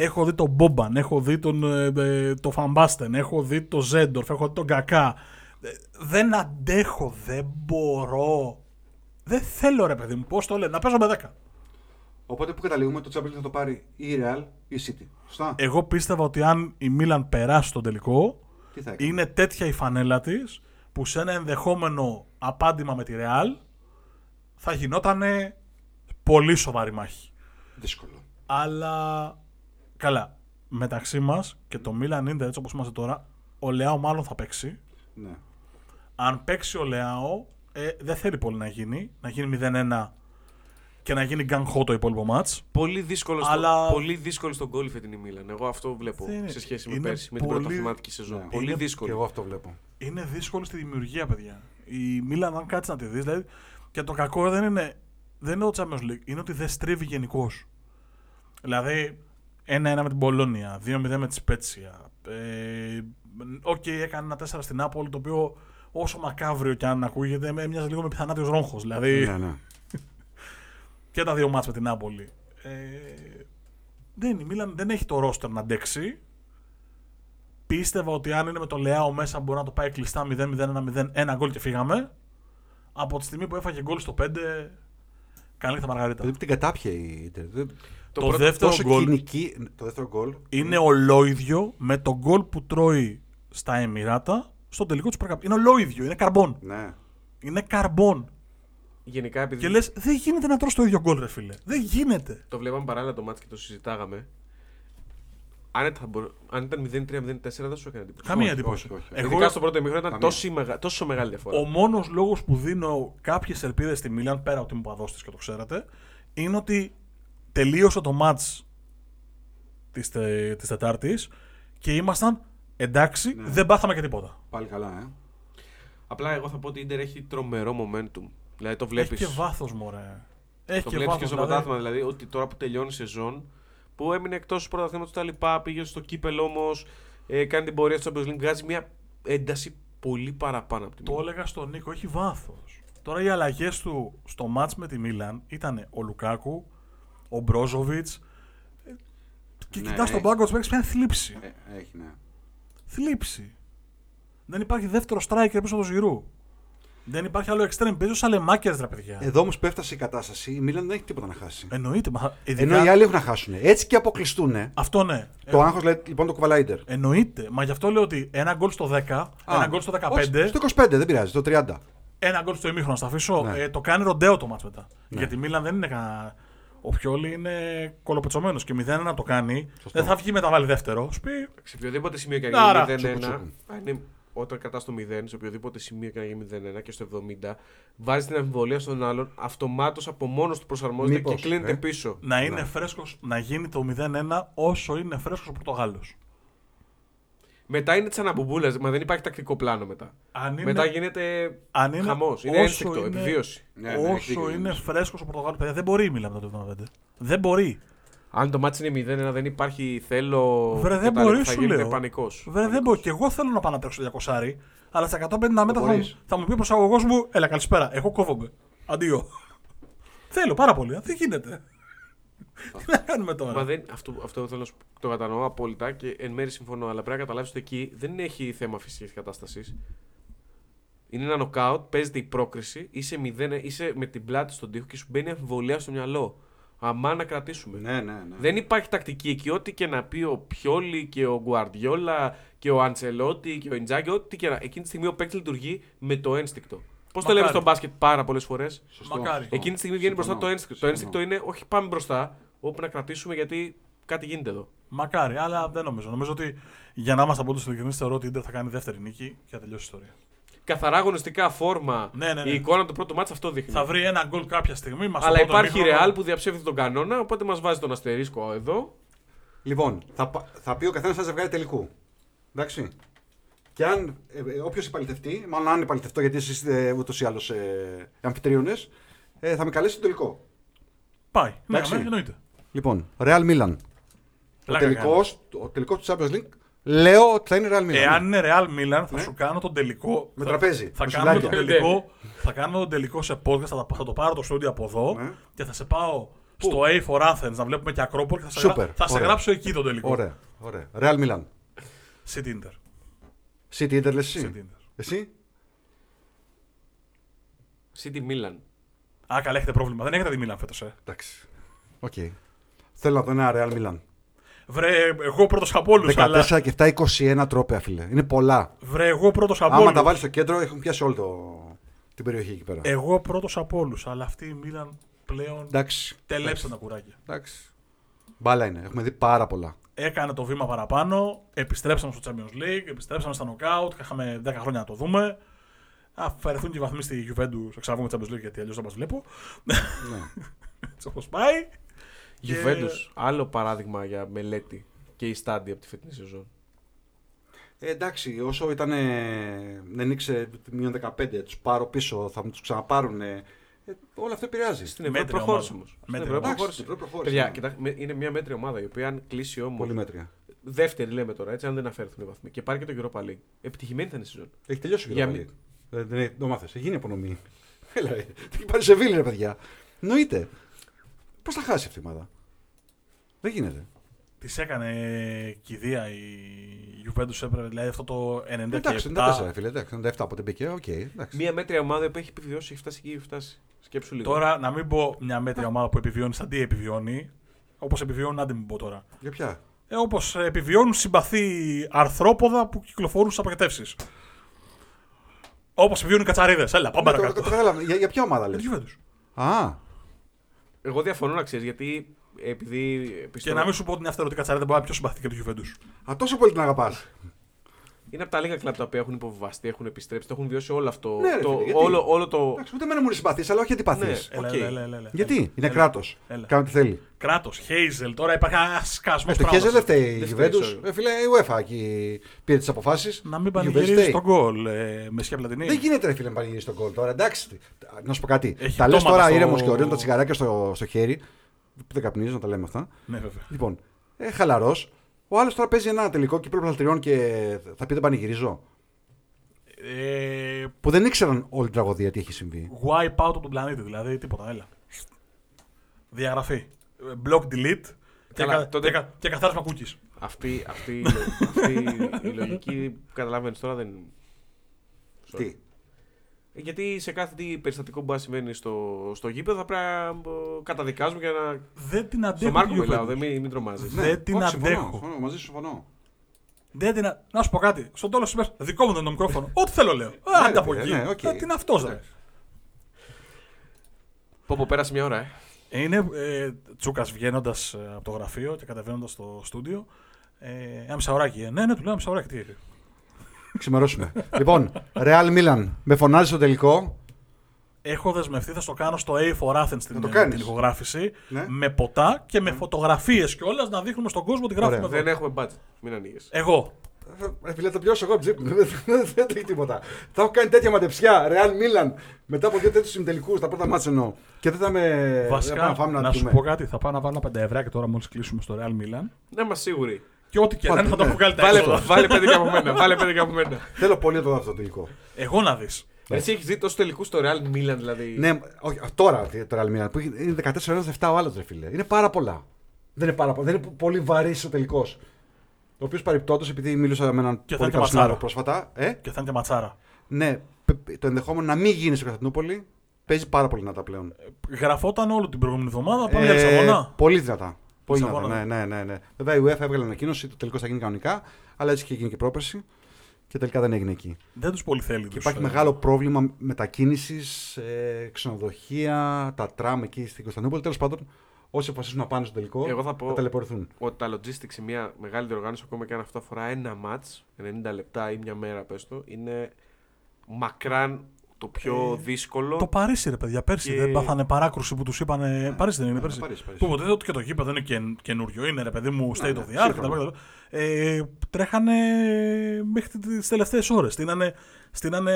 Έχω δει τον Μπόμπαν, έχω δει τον ε, ε, το Φαμπάστεν, έχω δει τον Ζέντορφ, έχω δει τον Κακά. Ε, δεν αντέχω, δεν μπορώ. Δεν θέλω ρε παιδί μου, πώς το λένε, να παίζω με 10. Οπότε που καταλήγουμε, το Champions League θα το πάρει ή η Real ή η City. Σωστά. Εγώ πίστευα ότι αν η Μίλαν περάσει στον τελικό, Τι θα έκανε; είναι τέτοια η φανέλα της που σε ένα ενδεχόμενο απάντημα με τη Ρεάλ θα γινόταν πολύ σοβαρή μάχη. Δύσκολο. Αλλά καλά, μεταξύ μας και το Μίλαν είναι έτσι όπως είμαστε τώρα, ο Λεάο μάλλον θα παίξει. Ναι. Αν παίξει ο Λεάο, ε, δεν θέλει πολύ να γίνει. Να γίνει 0-1 και να γίνει γκαν χώ το υπόλοιπο μάτς. Πολύ δύσκολο, Αλλά- στο, πολύ δύσκολο στον γκολ η φετινή Μίλαν. Εγώ αυτό βλέπω Δεν είναι- σε σχέση με είναι πέρσι, με την πολύ- πρωταθληματική σεζόν. Ναι. Πολύ Είναι- Και δύσκολο. εγώ αυτό βλέπω. είναι δύσκολο στη δημιουργία, παιδιά. Η Μίλαν, αν κάτσεις να τη δεις, δηλαδή, και το κακό δεν είναι, δεν είναι το Champions League, είναι ότι δεν στρίβει γενικώς. Δηλαδή, 1-1 με την Μπολόνια, 2-0 με τη Σπέτσια. Ε, Οκ, έκανε ένα 4 στην Νάπολη, το οποίο όσο μακάβριο κι αν ακούγεται, με- μοιάζει λίγο με επιθανάτιος ρόγχος. Δηλαδή, Ναι, ναι. και τα δύο μάτς με την Νάπολη. Ε, δεν, η Μίλαν δεν έχει το ρόστερ να αντέξει. Πίστευα ότι αν είναι με το Λεάο μέσα μπορεί να το πάει κλειστά 0-0-1-0, ένα γκολ και φύγαμε. Από τη στιγμή που έφαγε γκολ στο 5, καλή τα Μαργαρίτα. Δηλαδή την κατάπιε η Ιντερ. Δεν- Το, πρώτο- δεύτερο Τόσο γκολ κοινική. Το δεύτερο γκολ. είναι ολόιδιο με το γκολ που τρώει στα Εμμυράτα στο τελικό του Super Cup. Είναι ολόιδιο, είναι καρμπόν. Ναι. Είναι καρμπόν. Γενικά, επειδή Και λες, δεν γίνεται να τρως το ίδιο γκολ, ρε φίλε. Δεν γίνεται. το βλέπαμε παράλληλα το μάτι και το συζητάγαμε. Αν ήταν, θα μπορώ- αν ήταν 0-3-0-4 δεν σου έκανε εντύπωση. Καμία όχι, εντύπωση. όχι, όχι. Εγώ- Ειδικά στο πρώτο ημίχρονο ήταν Καμία. τόσο, μεγα, τόσο μεγάλη διαφορά. Ο μόνος λόγος που δίνω κάποιες ελπίδες στη Μίλαν, πέρα από την μου τη και το ξέρετε, είναι ότι τελείωσε το match της τε, της Τετάρτης και ήμασταν εντάξει, Ναι. δεν πάθαμε και τίποτα. Πάλι καλά, ε. Απλά εγώ θα πω ότι η Ιντερ έχει τρομερό momentum. Δηλαδή το βλέπεις. Έχει και βάθος, μωρέ. Έχει Το και βλέπεις βάθος. και στο πρωτάθλημα δηλαδή ότι τώρα που τελειώνει η σεζόν που έμεινε εκτός του πρωταθλήματος τα λοιπά, πήγε στο κύπελο όμως, ε, κάνει την πορεία στο Champions League, βγάζει μια ένταση πολύ παραπάνω από την Το έλεγα στον Νίκο, έχει βάθος. Τώρα οι αλλαγές του στο match με τη Μίλαν ήταν ο Λουκάκου, ο Μπρόζοβιτς. Και Ναι, κοιτάς τον έχει. πάγκο του παίξει μια θλίψη. Ε, Έχει, ναι. Θλίψη. Δεν υπάρχει δεύτερο striker πίσω από το Ζηρού. Δεν υπάρχει άλλο extreme. Παίζει ο Σαλεμάκερ, ρε παιδιά. Εδώ όμως που έφτασε η κατάσταση, η Μίλαν δεν έχει τίποτα να χάσει. Εννοείται. Μα, ειδικά- Ενώ οι άλλοι έχουν να χάσουν. Έτσι και αποκλειστούν. Αυτό ναι. Το άγχος λοιπόν το κουβαλάει η Ιντερ. Εννοείται. Μα γι' αυτό λέω ότι ένα γκολ στο 10, ένα γκολ στο 15, Όχι, Στο 25 δεν πειράζει, το 30. ένα γκολ στο ημίχρονο. Θα αφήσω. Ναι. Ε, το κάνει ροντέο το μάτς μετά. Γιατί η Μίλαν δεν είναι κανένα. Ο Πιόλη είναι κολοπετσωμένος και 0 να το κάνει. Δεν θα βγει μετά βάλει δεύτερο. Σου πει Σε οποιοδήποτε σημείο και Άρα, να γίνει τσούκου, 0-1, τσούκου. αν είναι όταν κρατάς το 0, σε οποιοδήποτε σημείο και να γίνει 0-1 και στο 70, βάζεις την αμφιβολία στον άλλον, αυτομάτως από μόνος του προσαρμόζεται Μήπως, και κλείνεται ε; πίσω. να είναι Ναι. φρέσκος, να γίνει το 0-1 όσο είναι φρέσκος ο Πορτογάλος. Μετά είναι τη αναμπομπούλα, μα δεν υπάρχει τακτικό πλάνο μετά. Αν είναι, Μετά γίνεται αν είναι χαμός. Είναι όσο ένστικτο, είναι- επιβίωση. Ναι, ναι, έχει όσο δίκιο, είναι Γιάννης. φρέσκος ο Πορτογάλος, παιδιά, δεν μπορεί η Μίλαν μετά το 75. Δεν μπορεί. Αν το μάτι είναι 0-1, δεν υπάρχει θέλω. Βρε, και δεν τα μπορεί, λοιπά, θα σου γίνεται λέω. πανικός. Βέβαια δεν μπορεί. Και εγώ θέλω να πάω να τρέξω 200, αλλά στα 150 μέτρα θα, μου- μπορείς. θα μου πει ο προσαγωγός μου: Έλα, καλησπέρα. Εγώ κόβομαι. Αντίο. θέλω πάρα πολύ. α, Δεν γίνεται. Τι να κάνουμε τώρα; Μα δεν, αυτό, αυτό θέλω να σου πω, το κατανοώ απόλυτα και εν μέρει συμφωνώ. Αλλά πρέπει να καταλάβεις ότι εκεί δεν έχει θέμα φυσικής κατάστασης. Είναι ένα νοκάουτ, παίζεται η πρόκριση, είσαι, μηδέν, είσαι με την πλάτη στον τοίχο και σου μπαίνει αμφιβολία στο μυαλό. Αμά να κρατήσουμε. Ναι, ναι, ναι. Δεν υπάρχει τακτική εκεί. Ό,τι και να πει ο Πιόλη και ο Γκουαρδιόλα και ο Αντσελότη και ο Ιντζάκη, ό,τι και να. Εκείνη τη στιγμή ο παίκτης λειτουργεί με το ένστικτο. Πώς το Μακάρι. λέμε στο μπάσκετ πάρα πολλές φορές; Σωστό, Μακάρι. σωστό. Εκείνη τη στιγμή βγαίνει μπροστά το Συμφωνώ, ένστικτο. Το συμφωνώ. ένστικτο είναι όχι πάμε μπροστά, όπου να κρατήσουμε γιατί κάτι γίνεται εδώ. Μακάρι, αλλά δεν νομίζω. Νομίζω ότι για να είμαστε απόλυτο ειλικρινείς, θεωρώ ότι η Ιντερ θα κάνει δεύτερη νίκη και θα τελειώσει η ιστορία. Καθαρά αγωνιστικά φόρμα, Ναι, ναι, ναι. η εικόνα του πρώτου μάτσα αυτό δείχνει. Θα βρει ένα γκολ κάποια στιγμή. Μας το Αλλά πρώτο υπάρχει η ημίχρονο- Ρεάλ που διαψεύδει τον κανόνα, οπότε μας βάζει τον αστερίσκο εδώ. Λοιπόν, θα, πα- θα πει ο καθένας ένα ζευγάρι τελικού. Εντάξει. Και αν ε, όποιος επαληθευτεί, μάλλον αν επαληθευτώ γιατί εσείς είστε ούτως ή άλλως ε, αμφιτρίωνες, ε, θα με καλέσει στο τελικό. Πάει. Ναι, Εντάξει. αμέ, εννοείται. Λοιπόν, Real Milan. Ο Πλάκα τελικός, ο τελικός του Champions League λέω ότι θα είναι Real Milan. Εάν είναι Real Milan, θα Ναι. σου κάνω τον τελικό. Με θα- τραπέζι, Θα με κάνουμε τον σουβλάκια. τελικό, θα κάνουμε τον τελικό σε podcast. Θα, τα- θα το πάρω το στούντιο από εδώ Ναι. και θα σε πάω στο A for Athens να βλέπουμε και Ακρόπολη και θα, σε, Σούπερ, γρα- θα σε ωραία. γράψω εκεί τον τελικό. Ωραία, ωραία. Real Milan. City Inter. City Inter λες City εσύ. Inter. Εσύ; City Milan. Α, καλά, έχετε πρόβλημα. Δεν έχετε τη Μίλαν φέτος. Ε. Εντάξει. Οκ. Θέλω να δω ένα Real Milan. Βρε, εγώ πρώτος από όλους. 14 Αλλά... και 7, 21 τρόπαια, φίλε. Είναι πολλά. Βρε, εγώ πρώτος από Άμα τα όλου. βάλεις στο κέντρο, έχουν πιάσει όλη το... την περιοχή εκεί πέρα. Εγώ πρώτος από όλους. Αλλά αυτή η Μίλαν πλέον Εντάξει. τελέψαν τα κουράγια. Εντάξει. Μπάλα είναι. Έχουμε δει πάρα πολλά. Έκανε το βήμα παραπάνω. Επιστρέψαμε στο Champions League. Επιστρέψαμε στα Knockout. Είχαμε 10 χρόνια να το δούμε. Αφαιρεθούν και οι βαθμοί στη Juventus. Εξαγούμε Champions League γιατί αλλιώς δεν μας βλέπω. ναι. Έτσι όπως πάει. Και- Juventus, άλλο παράδειγμα για μελέτη και η στάντη από τη φετινή σεζόν. Ε, εντάξει, όσο ήταν. Ε, δεν ήξερε μείον 15, τους πάρω πίσω, θα μου τους ξαναπάρουν. Ε, όλο αυτό επηρεάζει. Στην Ευρώπη Μέτρια προχώρησε ομάδα. όμως. Στην Μέτρια Ευρώπη ομάδα. προχώρησε. στην Ευρώπη προχώρησε, Παιδιά, ναι. κοιτάξτε, με- είναι μια μέτρια ομάδα η οποία αν κλείσει όμως. Πολύ μέτρια. Δεύτερη λέμε τώρα, έτσι, αν δεν αφαιρεθούν οι βαθμοί και πάρει και το Europa League. Επιτυχημένη θα είναι η σεζόν. Έχει τελειώσει ο Για Europa μη- League. Ε, Δεν το μάθες. Έχει γίνει απονομή. Έλα, ρε. Τι έχει πάρει σε βίλη, ρε παιδιά. Εννοείται. Πώς θα χάσει αυτή η ομάδα. Δεν γίνεται. Τη έκανε κηδεία η Juventus έπρεπε, δηλαδή αυτό το 90 Εντάξει, και 94 7. φίλε. Εντάξει, 97 από την μπήκε. Οκ, εντάξει. Μια μέτρια ομάδα που έχει επιβιώσει, έχει φτάσει εκεί, έχει φτάσει. Σκέψου λίγο. Τώρα να μην πω μια μέτρια ομάδα που επιβιώνει σαν τι επιβιώνει. Όπως επιβιώνουν, άντε μην πω τώρα. Για ποια; Ε, Όπως επιβιώνουν συμπαθή αρθρόποδα που κυκλοφορούν στις αποχετεύσεις. Όπως επιβιώνουν οι κατσαρίδες. Έλα, πάμε Ναι, το- παρακάτω. το κατάλαβα. Για, για ποια ομάδα λες; Ε, Juventus. Α, Εγώ διαφωνώ να ξέρεις γιατί επειδή. Και πιστεύω- να μην σου πω την αυτή ότι η κατσαρίδα μπορεί να είναι πιο συμπαθής και του Juventus. α, τόσο πολύ την αγαπάς. Είναι από τα λίγα κλαμπ τα οποία έχουν υποβιβαστεί, έχουν επιστρέψει, το έχουν βιώσει όλο αυτό. Ναι, ρε το, φίλε, γιατί; όλο, όλο το. Εντάξει, ούτε εμένα μου είναι συμπαθής, αλλά όχι αντιπαθής. Ναι. Έλα, Οκ. έλα, έλα, έλα, έλα. Γιατί; Έλα. είναι Έλα. κράτος. Έλα. Κάνει τι θέλει. Κράτος, Χέιζελ, τώρα υπάρχει ένα σκασμό Ε, το Χέζελ δεν φταίει η Δεν φταίει, Juventus. sorry. Ε, φίλε, η UEFA εκεί πήρε τις αποφάσεις. Να μην πανηγυρίζει τον γκολ ε, με σκιά πλατινή. Δεν γίνεται, ρε φίλε, να πανηγυρίσει τον γκολ τώρα. Εντάξει. Να σου πω κάτι. Έχει τα λες πτώματα τώρα στο- ήρεμος και ωραίος, τα τσιγαράκια στο, στο χέρι. Που δεν καπνίζει, να τα λέμε αυτά. Ναι, βέβαια. Λοιπόν, ε, χαλαρός. Ο άλλος τώρα παίζει ένα τελικό κύπρο πλατριών και θα πει δεν πανηγυρίζω. Ε, Που δεν ήξεραν όλη την τραγωδία τι έχει συμβεί. wipe out από τον πλανήτη, δηλαδή τίποτα, έλα. Διαγραφή. Ε, Block delete και, Καλά, κα, τότε- και, κα- και καθάρισμα cookies. Αυτή, αυτή, η λο- αυτή η λογική που καταλαβαίνεις τώρα δεν. Sorry. Τι. Γιατί σε κάθε τι περιστατικό που μπορεί να συμβαίνει στο, στο γήπεδο θα πρέπει να ε, καταδικάζουμε για να. Δεν την Στο αντέχω. Μάρκο τη μιλάω, Juventus. δεν μην, μην τρομάζει. Ναι. Δεν την όχι, συμφωνώ, αντέχω. συμφωνώ, μαζί σου συμφωνώ. Δεν την α... Να σου πω κάτι. Στο τέλος της ημέρας, δικό μου δεν είναι το μικρόφωνο. Ό,τι θέλω λέω. Ναι, Άντε ρε από φίλε, εκεί. ναι, οκ. Ε, Τι είναι αυτό, ρε. Πω, πω, πέρασε μια ώρα, ε. Είναι ε, Τσούκας βγαίνοντας από το γραφείο και κατεβαίνοντας στο στούντιο. Ε, ένα μισάωράκι. Ε. Ναι, ναι, του λέω ένα μισάωράκι. Τι. Ξημερώσουμε. λοιπόν, Real Milan. Με φωνάζει στο τελικό. Έχω δεσμευτεί, θα στο κάνω στο A4 Athens την, το ε, κάνεις. την ηχογράφηση. Ναι. Με ποτά και με φωτογραφίες κιόλας να δείχνουμε στον κόσμο ότι γράφουμε Ωραία. εδώ. Δεν έχουμε budget. Μην ανοίγεις. Εγώ. Ε, φίλε, το πληρώσω εγώ από την τσέπη μου. Δεν δεν έχει τίποτα. Θα έχω κάνει τέτοια μαντεψιά. Real Milan. Μετά από δύο τέτοιους συμμετελικού, τα πρώτα μάτια εννοώ. Και δεν θα με. δεν θα Βασικά, πάμε να φάμε να, να σου δούμε. πω κάτι. Θα πάω να βάλω ένα 5 ευρώ και τώρα μόλις κλείσουμε στο Real Milan. Να είμαστε σίγουροι. Και ό,τι και Πάτε, δεν θα το ναι. βγάλει τα Βάλε, έξοδα. βάλε πέντε και από μένα. Βάλε πέντε και από μένα. Θέλω πολύ να το δω αυτό το τελικό. Εγώ να δεις. Εσύ έχεις δει τόσο τελικού στο Real Milan, δηλαδή. Ναι, όχι, τώρα το Real Milan. Που είναι 14 ώρες 7 ο άλλος, ρε φίλε. Είναι πάρα πολλά. Δεν είναι, πάρα, πολλά. δεν είναι πολύ βαρύς ο τελικός. Ο οποίος παρεπτόντως, επειδή μίλησα με έναν Και θα πολύ είναι καλό και συνάδελφο ματσάρα. πρόσφατα. Ε, Και θα είναι και ματσάρα. ναι, π- το ενδεχόμενο να μην γίνει στο Κωνσταντινούπολη παίζει πάρα πολύ δυνατά πλέον. Γραφόταν όλη την προηγούμενη εβδομάδα. Πάμε Ε, για Λισαβόνα. Πολύ δυνατά. Πολύ δυνατά. Λισαβόνα. Ναι, ναι, ναι, ναι. Βέβαια η UEFA έβγαλε ανακοίνωση, το τελικό θα γίνει κανονικά, αλλά έτσι και γίνει και πρόπερση. Και τελικά δεν έγινε εκεί. Δεν τους πολύ θέλει. Και τους, υπάρχει ε, μεγάλο πρόβλημα μετακίνησης, ε, ξενοδοχεία, τα τραμ εκεί στην Κωνσταντινούπολη. Τέλος πάντων, όσοι αποφασίσουν να πάνε στο τελικό Εγώ θα πω- ταλαιπωρηθούν. Ότι τα logistics σε μια μεγάλη διοργάνωση, ακόμα και αν αυτό αφορά ένα match, 90 λεπτά ή μια μέρα, πες το, είναι μακράν το πιο Ε, δύσκολο. Το Παρίσι, ρε παιδιά, πέρσι Και- δεν πάθανε παράκρουση που τους είπαν. Παρίσι δεν είναι, ναι, πέρσι. Παρίσι, Παρίσι. Που υποτίθεται ότι και το γήπεδο είναι κεν, καινούριο, είναι ρε παιδί μου state ναι, of the art σύγχρονο. κτλ. Ε, τρέχανε μέχρι τις τελευταίες ώρες. Στείνανε, στείνανε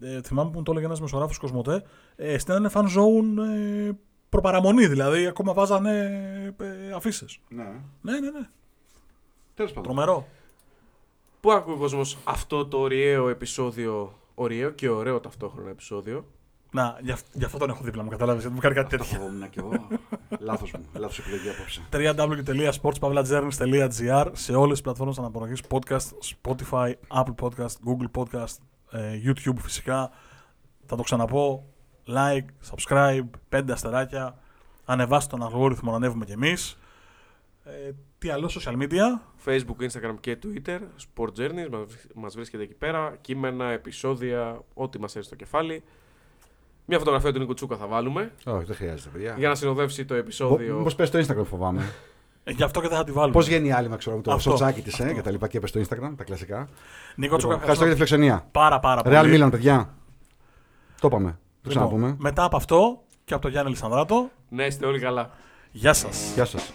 ε, θυμάμαι που μου το έλεγε ένας μεσογράφος Κοσμοτέ, ε, στείνανε fan zone ε, προπαραμονή, δηλαδή ακόμα βάζανε ε, αφήσεις. Ναι. Ναι, ναι, ναι. Τέλος πάντων. Τρομερό. Πού ακούει ο κόσμος αυτό το ωριαίο επεισόδιο, ωριαίο και ωραίο ταυτόχρονα επεισόδιο. Να, γι' αυ- γι' αυτό τον έχω δίπλα μου, κατάλαβες. Δεν μου κάνει κάτι Το τέτοιο. φοβόμουν και εγώ. Λάθος μου. Λάθος επιλογή απόψε. www.sportspavlajourneys.gr σε όλες τις πλατφόρμες αναπαραγωγής podcast, Spotify, Apple Podcast, Google Podcast, ε, YouTube φυσικά. Θα το ξαναπώ, like, subscribe, 5 αστεράκια, ανεβάστε τον αλγόριθμο να ανέβουμε κι εμείς. Ε, τι άλλο, social media, Facebook, Instagram και Twitter, Sport Journeys, μας, μας βρίσκεται εκεί πέρα. Κείμενα, επεισόδια, ό,τι μας έρθει στο κεφάλι. Μια φωτογραφία του Νίκο Τσούκα θα βάλουμε Όχι, δεν χρειάζεται, παιδιά. για να συνοδεύσει το επεισόδιο. Μήπω πες στο Instagram, φοβάμαι. ε, γι' αυτό και δεν θα τη βάλουμε. Πώς βγαίνει η άλλη, με ξέρω, το Αυτό, σοτσάκι της αυτό. ε, και τα λοιπά και πες στο Instagram, τα κλασικά. Νίκο Τσούκα, Λοιπόν, Ευχαριστώ για τη φιλοξενία. πάρα πάρα πολύ. Real Milan, παιδιά. Το είπαμε. Το Λοιπόν, ξαναπούμε. μετά από αυτό και από τον Γιάννη Λισανδράτο, Να είστε όλοι καλά. Γεια σας. Γεια σας.